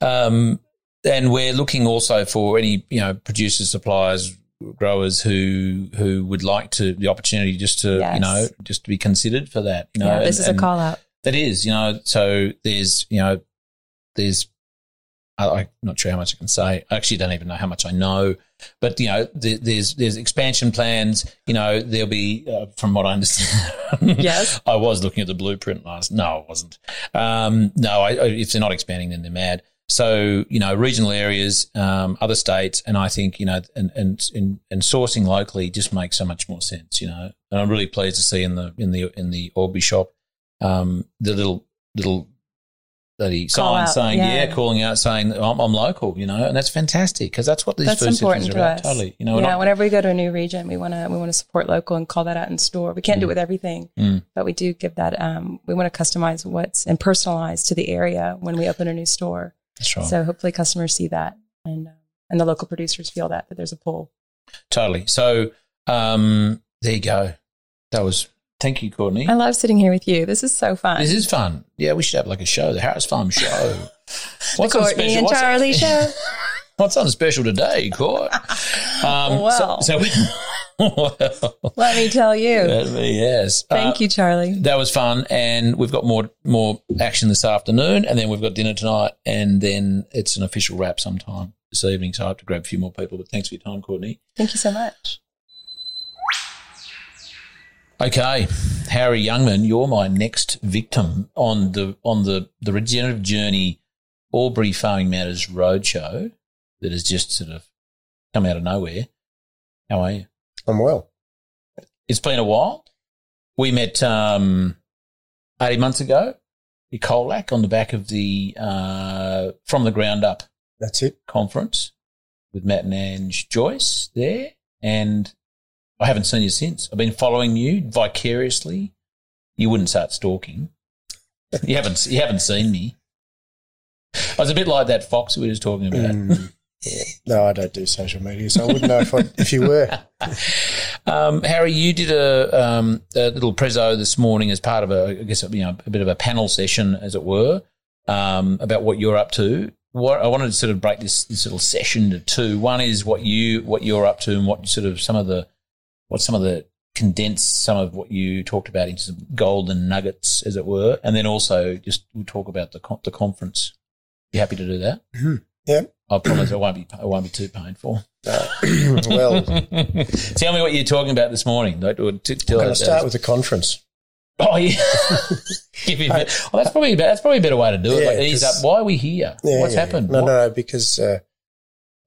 Um, and we're looking also for any, you know, producers, suppliers, growers who who would like to the opportunity just to, Yes. you know, just to be considered for that. You know, yeah, this and- is a call out. That is, you know, so there's, you know, there's, I, I'm not sure how much I can say. I actually don't even know how much I know, but you know, there, there's there's expansion plans. You know, there'll be, uh, from what I understand. *laughs* Yes. I was looking at the blueprint last. No, I wasn't. Um, no, I, I, if they're not expanding, then they're mad. So you know, regional areas, um, other states, and I think you know, and and and, and sourcing locally just makes so much more sense. You know, and I'm really pleased to see in the in the in the Albury shop um, the little little bloody Call sign out, saying yeah. yeah. calling out saying I'm, I'm local. You know, and that's fantastic because that's what these That's food important systems to are about. us. Totally. You know, yeah, whenever we go to a new region, we want to we want to support local and call that out in store. We can't do it with everything, Mm. but we do give that. Um, we want to customize what's and personalize to the area when we open a new store. Right. So hopefully customers see that and uh, and the local producers feel that that there's a pull. Totally. So um, there you go. That was. Thank you, Courtney. I love sitting here with you. This is so fun. This is fun. Yeah, we should have like a show, the Harris Farm Show. *laughs* What's on Courtney special? and What's- Charlie *laughs* show. What's on special today, Court? *laughs* Um, Well. so, so well, Let me tell you. *laughs* let me- yes. Thank Uh, you, Charlie. That was fun, and we've got more more action this afternoon, and then we've got dinner tonight, and then it's an official wrap sometime this evening. So I have to grab a few more people. But thanks for your time, Courtney. Thank you so much. Okay, Harry Youngman, you're my next victim on the on the the regenerative journey Albury Farming Matters roadshow that has just sort of come out of nowhere. How are you? I'm well. It's been a while. We met um, eighteen months ago Colac on the back of the uh, From the Ground Up That's it. conference with Matt and Ange Joyce there. And I haven't seen you since. I've been following you vicariously. You wouldn't start stalking. You haven't, you haven't seen me. I was a bit like that fox we were just talking about. Mm. Yeah. No, I don't do social media, so I wouldn't know if, I, if you were. *laughs* Um, Harry, you did a, um, a little prezzo this morning as part of a, I guess, you know, a bit of a panel session, as it were, um, about what you're up to. What I wanted to sort of break this, this little session into two. One is what you what you're up to and what sort of some of the what some of the condense some of what you talked about into some golden nuggets, as it were, and then also just we'll talk about the the conference. You happy to do that? Yeah. I promise it won't be it won't be too painful. Uh, *clears throat* well, *laughs* Tell me what you're talking about this morning. Like, or t- I'm going to start with the conference. Oh yeah. *laughs* Give me a bit- well, that's probably a that's probably a better way to do it. Yeah, like ease up. Why are we here? Yeah, What's yeah, happened? No, What- no, no, because uh,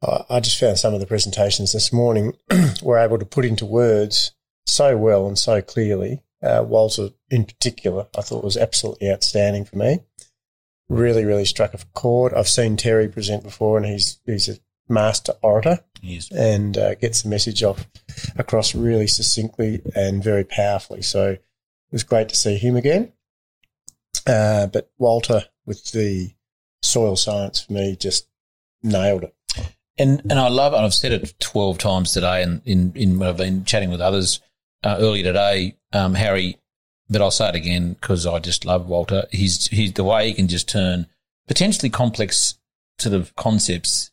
I, I just found some of the presentations this morning *clears throat* were able to put into words so well and so clearly. Uh, Walter, in particular, I thought was absolutely outstanding for me. Really, really struck a chord. I've seen Terry present before, and he's he's a master orator Yes. and uh, gets the message off across really succinctly and very powerfully. So it was great to see him again. Uh, but Walter with the soil science for me just nailed it. And and I love, and I've said it twelve times today, and in, in when I've been chatting with others uh, earlier today, um, Harry. But I'll say it again because I just love Walter. He's he's the way he can just turn potentially complex sort of concepts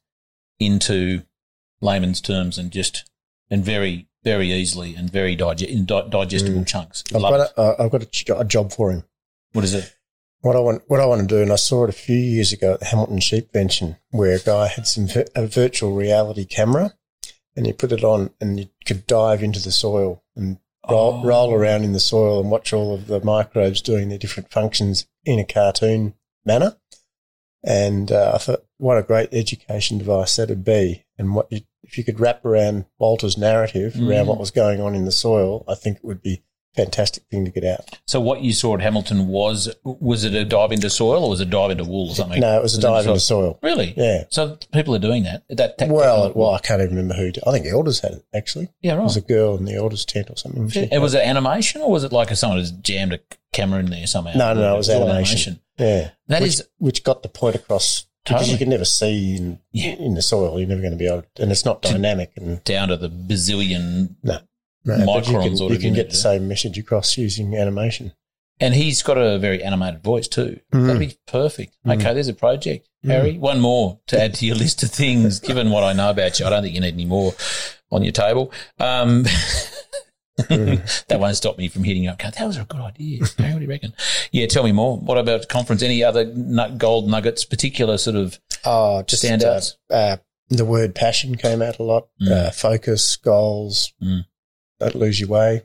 into layman's terms and just and very very easily and very dige- in di- digestible chunks. I've got, a, uh, I've got a, a job for him. What is it? What I want, what I want to do, and I saw it a few years ago at the Hamilton Sheep Convention, where a guy had some a virtual reality camera, and you put it on, and you could dive into the soil and roll, Oh. roll around in the soil and watch all of the microbes doing their different functions in a cartoon manner. And uh, I thought, what a great education device that'd be, and what you, if you could wrap around Walter's narrative around Mm. what was going on in the soil, I think it would be fantastic thing to get out. So what you saw at Hamilton was was it a dive into soil or was it a dive into wool or something? No, it was a dive into soil. Really? Yeah. So people are doing that. That, that Well, well, I can't even remember who. I think Elders had it actually. yeah, It right. was a girl in the Elders tent or something. She- it was it animation or was it like someone has jammed a camera in there somehow? No, no, no, it was all animation. yeah, That which, is which got the point across because Totally. you can never see in Yeah. in the soil. You're never going to be able, to, and it's not dynamic. And down to the bazillion. no, but you can, or you can get the same message across using animation. And he's got a very animated voice too. Mm. That'd be perfect. Mm. Okay, there's a project. Mm. Harry, one more to add to your list of things, *laughs* given what I know about you. I don't think you need any more on your table. Um, *laughs* Mm. that won't stop me from hitting you up. That was a good idea. Harry, what do you reckon? Yeah, tell me more. What about conference? Any other nut, gold nuggets, particular sort of Oh, just standouts? Uh, uh, the word passion came out a lot. Mm. Uh, focus, goals. Don't lose your way.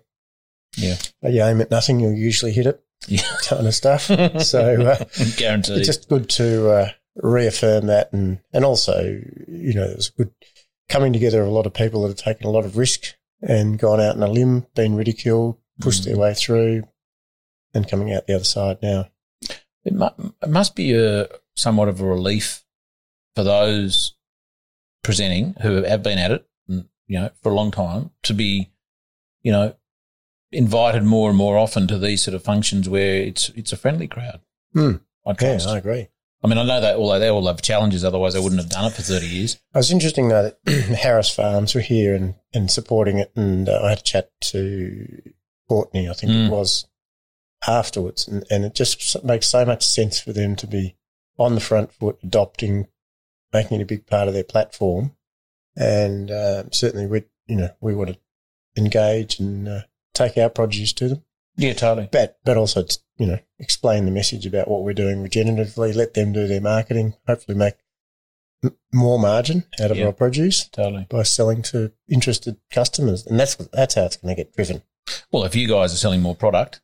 Yeah. You aim at nothing, you'll usually hit it. Yeah. *laughs* Kind of stuff. *laughs* so uh, Guaranteed. it's just good to uh, reaffirm that, and and also, you know, it was good coming together of a lot of people that have taken a lot of risk and gone out on a limb, been ridiculed, pushed Mm. their way through, and coming out the other side now. It, mu- it must be a somewhat of a relief for those presenting who have been at it, mm, you know, for a long time to be, you know, invited more and more often to these sort of functions where it's it's a friendly crowd. Hmm. I Yeah. I agree. I mean, I know that although they all have challenges, otherwise they wouldn't have done it for thirty years. It was interesting though that *clears throat* Harris Farms were here and, and supporting it, and uh, I had a chat to Courtney, I think Mm. it was, afterwards, and, and it just makes so much sense for them to be on the front foot, adopting, making it a big part of their platform, and uh, certainly we, you know, we want to engage and uh, take our produce to them, Yeah, totally. but but also t- you know explain the message about what we're doing regeneratively, let them do their marketing, hopefully make m- more margin out of Yeah. our produce Totally. by selling to interested customers, and that's that's how it's going to get driven. Well, if you guys are selling more product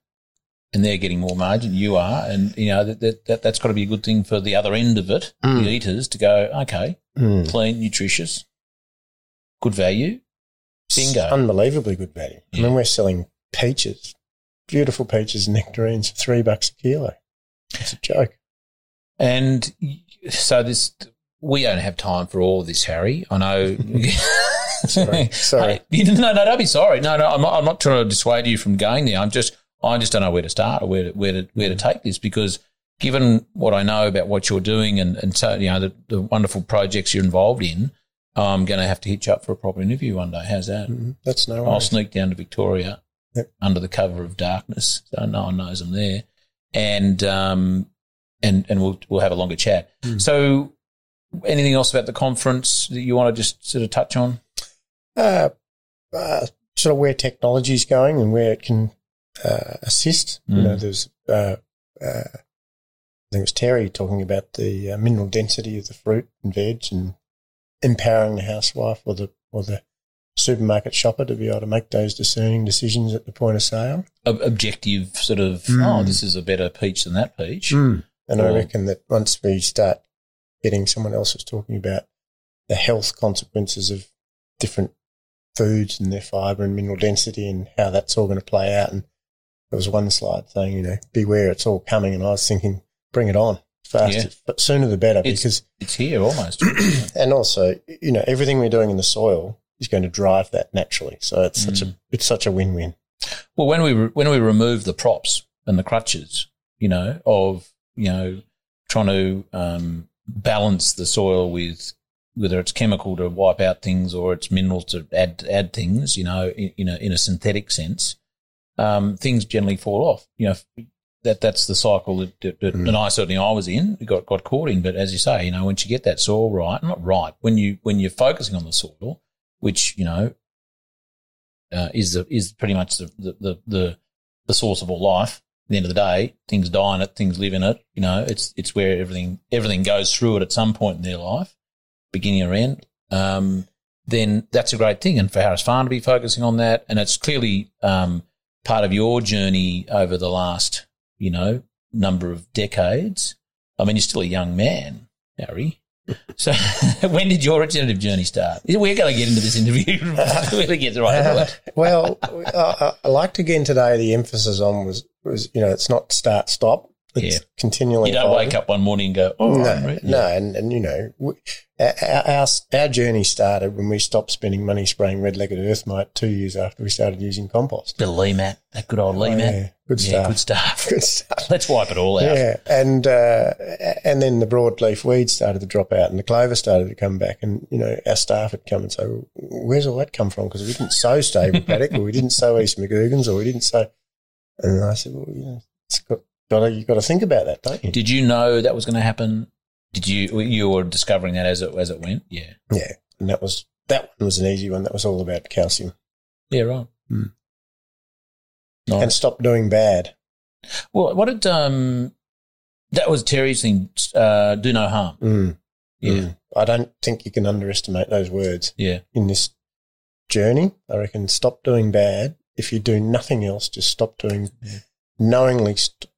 and they're getting more margin, you are, and you know that, that, that that's got to be a good thing for the other end of it, Mm. the eaters, to go, okay, Mm. clean, nutritious, good value, bingo. Unbelievably good value. I Yeah. mean, we're selling peaches, beautiful peaches and nectarines for three bucks a kilo. It's a joke. And so this, we don't have time for all this, Harry. I know. *laughs* Sorry. *laughs* Sorry. *laughs* Hey, no, no, don't be sorry. No, no, I'm not, I'm not trying to dissuade you from going there. I'm just, I just don't know where to start or where to, where to, where to mm. take this because given what I know about what you're doing and, and so, you know, the, the wonderful projects you're involved in, I'm going to have to hitch up for a proper interview one day. How's that? Mhm. That's no I'll sneak down to Victoria Yep. under the cover of darkness, so no one knows I'm there, and um, and and we'll we'll have a longer chat. Hmm. So, anything else about the conference that you want to just sort of touch on? uh, uh, sort of where technology is going and where it can uh, assist. You Mm. know, there's, uh, uh, I think it was Terry talking about the uh, mineral density of the fruit and veg and empowering the housewife or the or the supermarket shopper to be able to make those discerning decisions at the point of sale. Ob- objective sort of. Mm. Oh, this is a better peach than that peach. And I reckon that once we start getting someone else was talking about the health consequences of different foods and their fibre and mineral density and how that's all going to play out. And there was one slide saying, you know, beware, it's all coming. And I was thinking, bring it on fast, Yeah. but sooner the better It's- because, It's here almost. *clears throat* and also, you know, everything we're doing in the soil is going to drive that naturally. So it's such Mm. a, it's such a win-win. Well, when we re- when we remove the props and the crutches, you know, of you know trying to um, balance the soil with whether it's chemical to wipe out things or it's mineral to add add things, you know, in, in a in a synthetic sense, um, things generally fall off. You know, that that's the cycle that, that, that Mm. and I certainly I was in, got got caught in. But as you say, you know, once you get that soil right, not right, when you when you're focusing on the soil, which you know uh, is the is pretty much the the, the the the source of all life. At the end of the day, things die in it, things live in it. You know, it's it's where everything everything goes through it at some point in their life, beginning or end. Um, then that's a great thing. And for Harris Farm to be focusing on that, and it's clearly um, part of your journey over the last, you know, number of decades. I mean, you're still a young man, Harry. So, *laughs* when did your regenerative journey start? We're going to get into this interview. We're going to get right uh, into it. well, I, I like to again today. The emphasis on was was you know it's not start stop. It's Yeah. continually. You don't evolving. wake up one morning and go, oh, no, no, and, and you know, we, our, our our journey started when we stopped spending money spraying red-legged earth mite two years after we started using compost. The Lemat, that good old Oh, Lemat. yeah, good stuff. good stuff. *laughs* Good stuff. Let's wipe it all out. Yeah, and uh, and then the broadleaf weeds started to drop out, and the clover started to come back, and you know our staff had come and say, well, "Where's all that come from?" Because we didn't sow stable *laughs* paddock, or we didn't sow East McGugans, or we didn't sow. And I said, "Well, you know, it's got, got to, you got to think about that, don't you?" Did you know that was going to happen? Did you you were discovering that as it as it went? Yeah. Yeah, and that was that one was an easy one. That was all about calcium, Yeah, right. Hmm. Nice. and stop doing bad. well, what did um that was Terry's thing? Uh, do no harm. Mm, Yeah, mm. I don't think you can underestimate those words yeah, in this journey. I reckon stop doing bad. If you do nothing else, just stop doing Yeah. knowingly. St-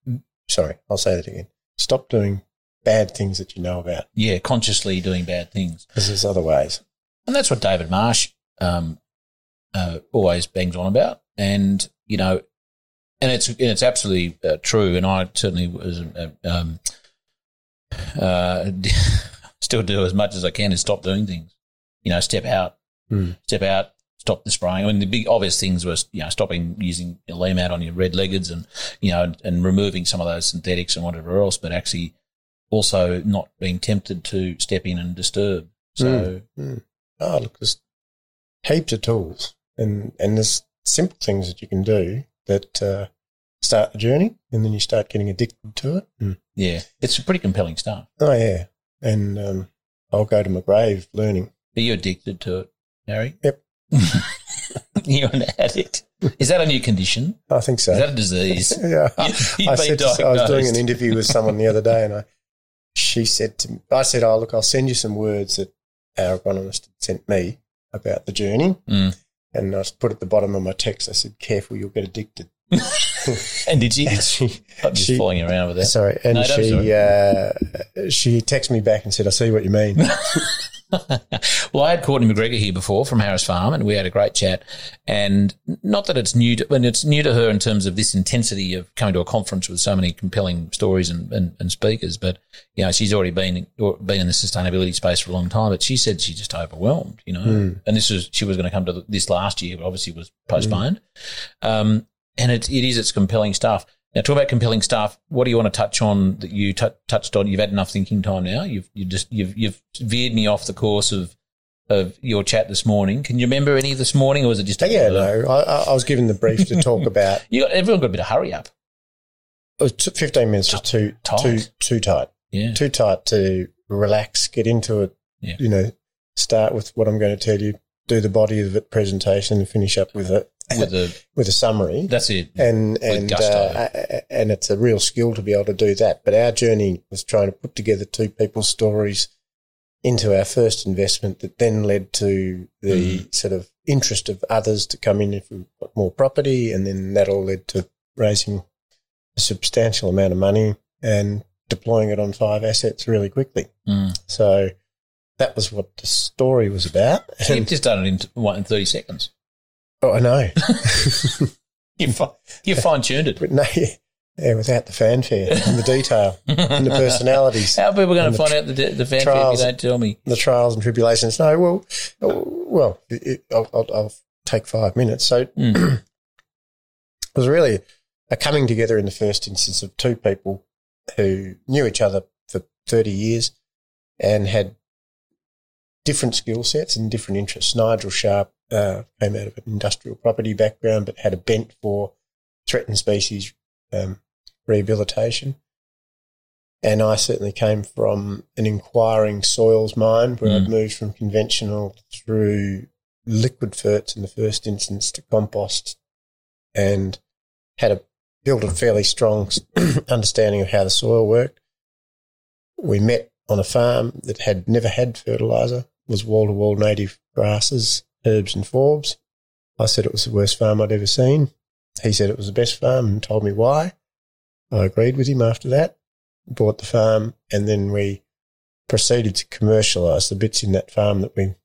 sorry, I'll say that again. Stop doing bad things that you know about yeah. Consciously doing bad things, because there's other ways. and that's what David Marsh um uh, always bangs on about. And you know, and it's and it's absolutely uh, true. And I certainly was uh, um uh *laughs* still do as much as I can is stop doing things. You know, step out, Hmm. step out, stop the spraying. I mean, the big obvious things were you know stopping using Lemat on your red leggeds and you know and, and removing some of those synthetics and whatever else, but actually also not being tempted to step in and disturb. So Oh, look, there's heaps of tools, and and there's simple things that you can do that uh, start the journey, and then you start getting addicted to it. Mm. yeah, it's a pretty compelling stuff. Oh yeah, and um, I'll go to my grave learning. Are you addicted to it, Harry? Yep. *laughs* You're an addict. Is that a new condition? I think so. Is that a disease? *laughs* yeah, *laughs* You've I said to, I was doing an interview with someone the other day, and I she said to me, I said, "Oh look, I'll send you some words that our agronomist had sent me about the journey." Mm. And I put at the bottom of my text, I said, "Careful, you'll get addicted." And did she? And she, I'm just she- around with that. sorry, and No, she uh, she texted me back and said, "I see what you mean." Well, I had Courtney McGregor here before from Harris Farm, and we had a great chat. And not that it's new to, when it's new to her in terms of this intensity of coming to a conference with so many compelling stories and, and, and speakers, but you know she's already been been in the sustainability space for a long time. But she said she's just overwhelmed, you know. Mm. And this was she was going to come to this last year, but obviously was postponed. Mm. Um, and it, it is it's compelling stuff. Now, talk about compelling stuff. What do you want to touch on that you t- touched on? You've had enough thinking time now. You've you just you've you've veered me off the course of of your chat this morning. Can you remember any of this morning, or was it just? yeah, no. I, I, was given the brief to talk *laughs* about. you got everyone got a bit of hurry up. Fifteen minutes was too tight. too too tight. Yeah, too tight to relax, get into it. Yeah. You know, start with what I'm going to tell you, do the body of the presentation, and finish up with it with a *laughs* with a summary. That's it. And and uh, and it's a real skill to be able to do that. But our journey was trying to put together two people's stories into our first investment that then led to the mm. sort of interest of others to come in if we got more property, and then that all led to raising a substantial amount of money and deploying it on five assets really quickly. Mm. So that was what the story was about. You've just done it in in thirty seconds. Oh, I know. you you fine tuned it. But no, yeah, without the fanfare and the detail and the personalities. How are people going to find out the, the fanfare trials, if you don't tell me? The trials and tribulations. No, well, well, it, I'll, I'll, I'll, take five minutes. So mm. *clears throat* it was really a coming together in the first instance of two people who knew each other for 30 years and had different skill sets and different interests. Nigel Sharp uh, came out of an industrial property background, but had a bent for threatened species um, rehabilitation. And I certainly came from an inquiring soils mind where mm. I'd moved from conventional through liquid ferts in the first instance to compost and had a built a fairly strong *clears throat* understanding of how the soil worked. We met on a farm that had never had fertilizer, was wall to wall native grasses, herbs and forbs. I said it was the worst farm I'd ever seen. He said it was the best farm and told me why. I agreed with him after that, bought the farm, and then we proceeded to commercialise the bits in that farm that we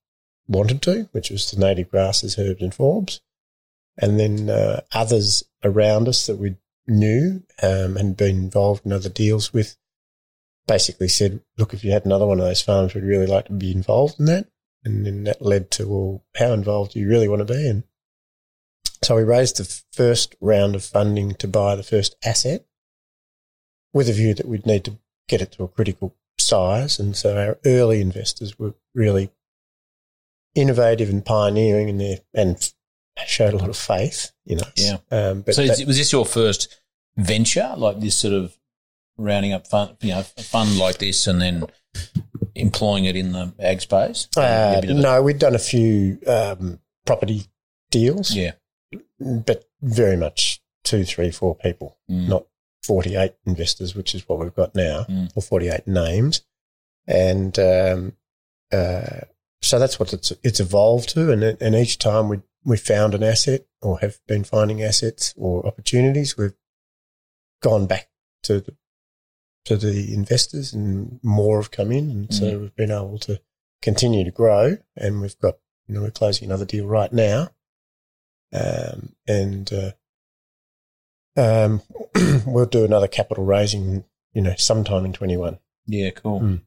wanted to, which was the native grasses, herbs, and forbs. And then uh, others around us that we knew um, and been involved in other deals with basically said, look, if you had another one of those farms, we'd really like to be involved in that. And then that led to, well, how involved do you really want to be And So we raised the first round of funding to buy the first asset with a view that we'd need to get it to a critical size. And so our early investors were really innovative and pioneering in their, and showed a lot of faith in us. Yeah. Um, but so that, was this your first venture, like this sort of rounding up fun, you know, a fund like this and then employing it in the ag space? Uh, no, we've done a few um, property deals. Yeah. But very much two, three, four people, mm. not 48 investors, which is what we've got now, mm. or 48 names. And um, uh, so that's what it's, it's evolved to. And, and each time we, we found an asset or have been finding assets or opportunities, we've gone back to the to the investors and more have come in. And mm. so we've been able to continue to grow and we've got, you know, we're closing another deal right now. Um, and, uh, um, *clears throat* we'll do another capital raising, you know, sometime in 21. Yeah, cool. Mm.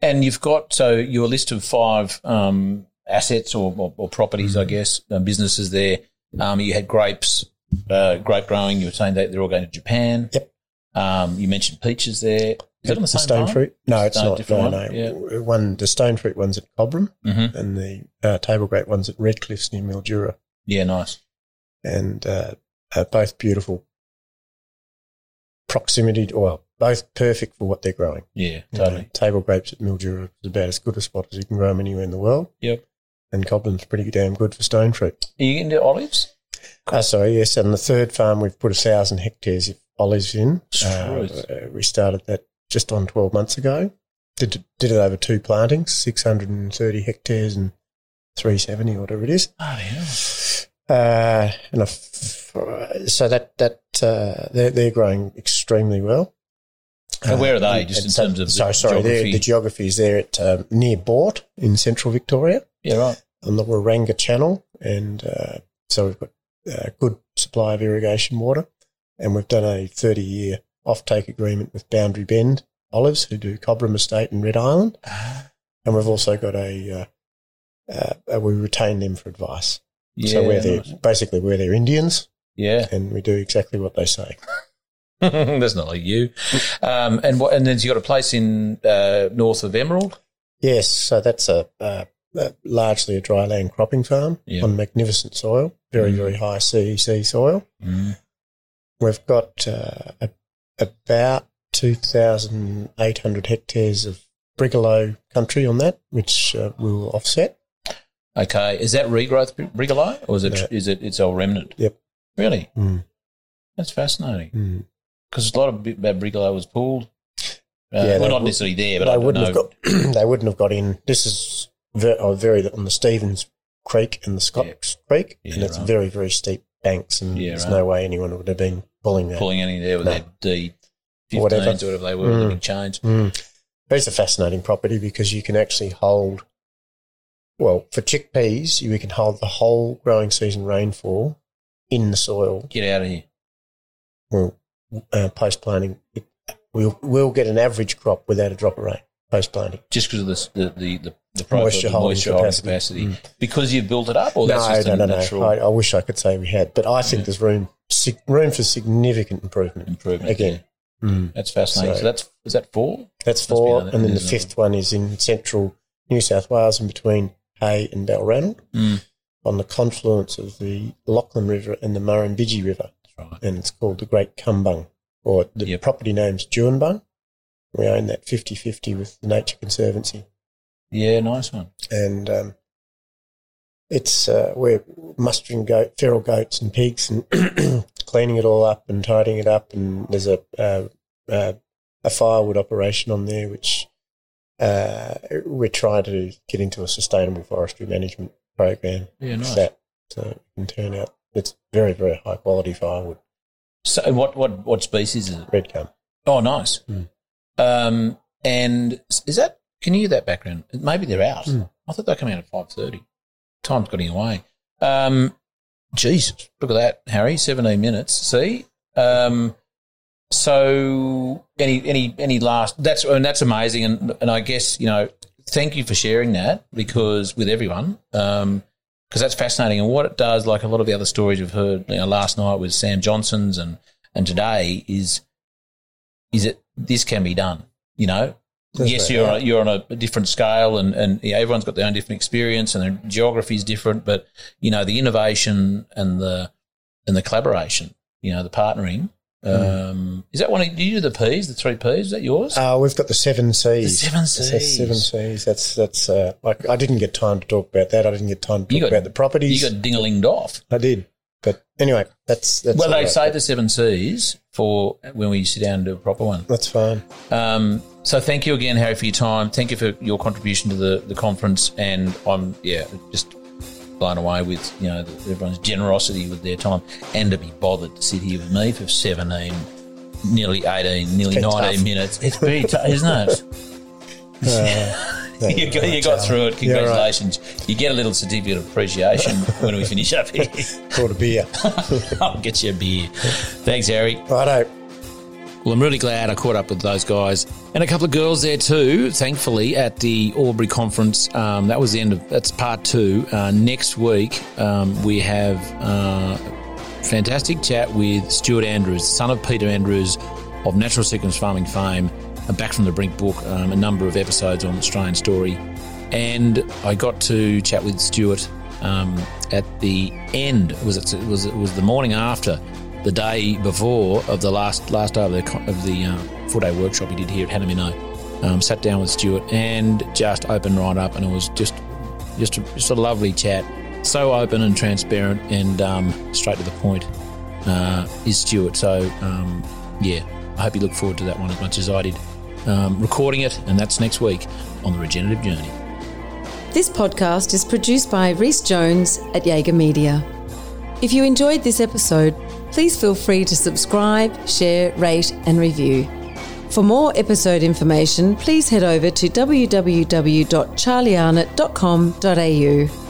And you've got, so your list of five, um, assets or, or, or properties, mm. I guess, uh, businesses there. Um, you had grapes, uh, grape growing. You were saying that they're all going to Japan. Yep. Um, you mentioned peaches there. Is it on the, the stone fruit? No, it's no, not. No, one. no. Yeah. One, the stone fruit one's at Cobram mm-hmm. and the uh, table grape one's at Redcliffs near Mildura. Yeah, nice. And uh, uh, both beautiful proximity, to, well, both perfect for what they're growing. Yeah, totally. You know, table grapes at Mildura is about as good a spot as you can grow them anywhere in the world. Yep. And Cobram's pretty damn good for stone fruit. Are you into olives? Uh, sorry, yes. And the third farm, we've put a thousand hectares olives in. Uh, we started that just on 12 months ago. Did, did it over two plantings, 630 hectares and 370, whatever it is. Oh, yeah. Uh, and I, so that, that, uh, they're, they're growing extremely well. And where are they, just in so- terms of the sorry, sorry, geography? the geography is there at um, near Boort in central Victoria yeah, right. on the Waranga Channel, and uh, so we've got a good supply of irrigation water, and we've done a 30 year offtake agreement with Boundary Bend Olives, who do Cobram Estate and Red Island, and we've also got a uh, uh, we retain them for advice. Yeah, so we're their, nice. basically we're their Indians, Yeah. and we do exactly what they say. *laughs* That's not like you. Um, and what? And then you got a place in uh, north of Emerald. Yes, so that's a, uh, uh, largely a dry land cropping farm Yeah. on magnificent soil, very Mm. very high CEC soil. Mm. We've got uh, a, about 2,800 hectares of brigalow country on that, which uh, we'll offset. Okay, is that regrowth brigalow or is it No. is it it's all remnant? Yep. Really, Mm. that's fascinating Mm. because a lot of brigalow was pulled. Uh, Yeah, well, not would- necessarily there, but they I don't wouldn't know. have got. *clears throat* they wouldn't have got in. This is very, oh, very on the Stevens Creek and the Scott Yeah. Creek, Yeah, and it's right. very very steep banks, and Yeah, there's right. no way anyone would have been pulling that. pulling any there with No. their D fifteens Whatever. or whatever they were, with the Mm. big chains. Mm. It's a fascinating property because you can actually hold, well, for chickpeas, you can hold the whole growing season rainfall in the soil. Get out of here. Well, uh, post planting, we'll, we'll get an average crop without a drop of rain post planting. Just because of this, the the the, the profile, Moisture the holding moisture capacity. capacity, because you've built it up, or that's no, just no, a no, no. I, I wish I could say we had, but I think Yeah. there's room sig- room for significant improvement. improvement Again. yeah. That's fascinating. So, So- that's is that four? That's four, and then the fifth one is in central New South Wales, in between Hay and Balranald. Mm. on the confluence of the Lachlan River and the Murrumbidgee River, That's right. and it's called the Great Cumbung, or the Yep. property name's Juanbung. We own that 50-50 with the Nature Conservancy, Yeah, nice one. and um, it's uh, we're mustering goat, feral goats and pigs and *clears throat* cleaning it all up and tidying it up, and there's a uh, uh, a firewood operation on there which. Uh, we're trying to get into a sustainable forestry management program Yeah, nice. that so it can turn out it's very very high quality firewood So, what what what species is it? red gum Oh, nice. Mm. Um, and is that? Can you hear that background? Maybe they're out. Mm. I thought they come out at five thirty. Time's getting away. Um, Jesus, look at that, Harry. Seventeen minutes. See. Um, so any any any last? That's and that's amazing. And and I guess you know, thank you for sharing that because with everyone. Um, because that's fascinating. And what it does, like a lot of the other stories we've heard you know, last night with Sam Johnson's and and today, is is that this can be done. You know, That's yes, right, you're yeah. on a, you're on a, different scale, and and everyone's got their own different experience, and their geography is different. But you know, the innovation and the and the collaboration, you know, the partnering. Um, is that one? Of, do you do the P's, the three P's? Is that yours? uh, we've got the seven C's The seven Cs. seven C's that's that's uh, like I didn't get time to talk about that I didn't get time to talk got- about the properties you got dingalinged off. I did but anyway that's that's well, they say the seven C's for when we sit down and do a proper one. that's fine Um, so thank you again, Harry, for your time. Thank you for your contribution to the, the conference, and I'm yeah just blown away with you know the, everyone's generosity with their time and to be bothered to sit here with me for 17, nearly 18, nearly 19 tough. minutes. It's pretty tough, isn't it? *laughs* *laughs* Uh, *laughs* you got, you got through it. Yeah, right. Congratulations. You get a little certificate of appreciation *laughs* when we finish up here. called a beer *laughs* I'll get you a beer. Thanks, Harry. righto Well, I'm really glad I caught up with those guys and a couple of girls there too. Thankfully, at the Albury conference, um, that was the end of that's part two. Uh, next week, um, we have uh, fantastic chat with Stuart Andrews, son of Peter Andrews of Natural Sequence Farming fame, uh, back from the Brink book, um, a number of episodes on Australian Story, and I got to chat with Stuart um, at the end. Was it was it was the morning after the day before of the last last day of the of the uh, four day workshop he did here at Hanamino. Um, sat down with Stuart and just opened right up, and it was just just a, just a lovely chat. So open and transparent, and um, straight to the point. Uh, is Stuart? So um, yeah, I hope you look forward to that one as much as I did. Um, recording it, and that's next week on the Regenerative Journey. This podcast is produced by Rhys Jones at Jaeger Media. If you enjoyed this episode, please feel free to subscribe, share, rate, and review. For more episode information, please head over to www.charliearnott.com.au.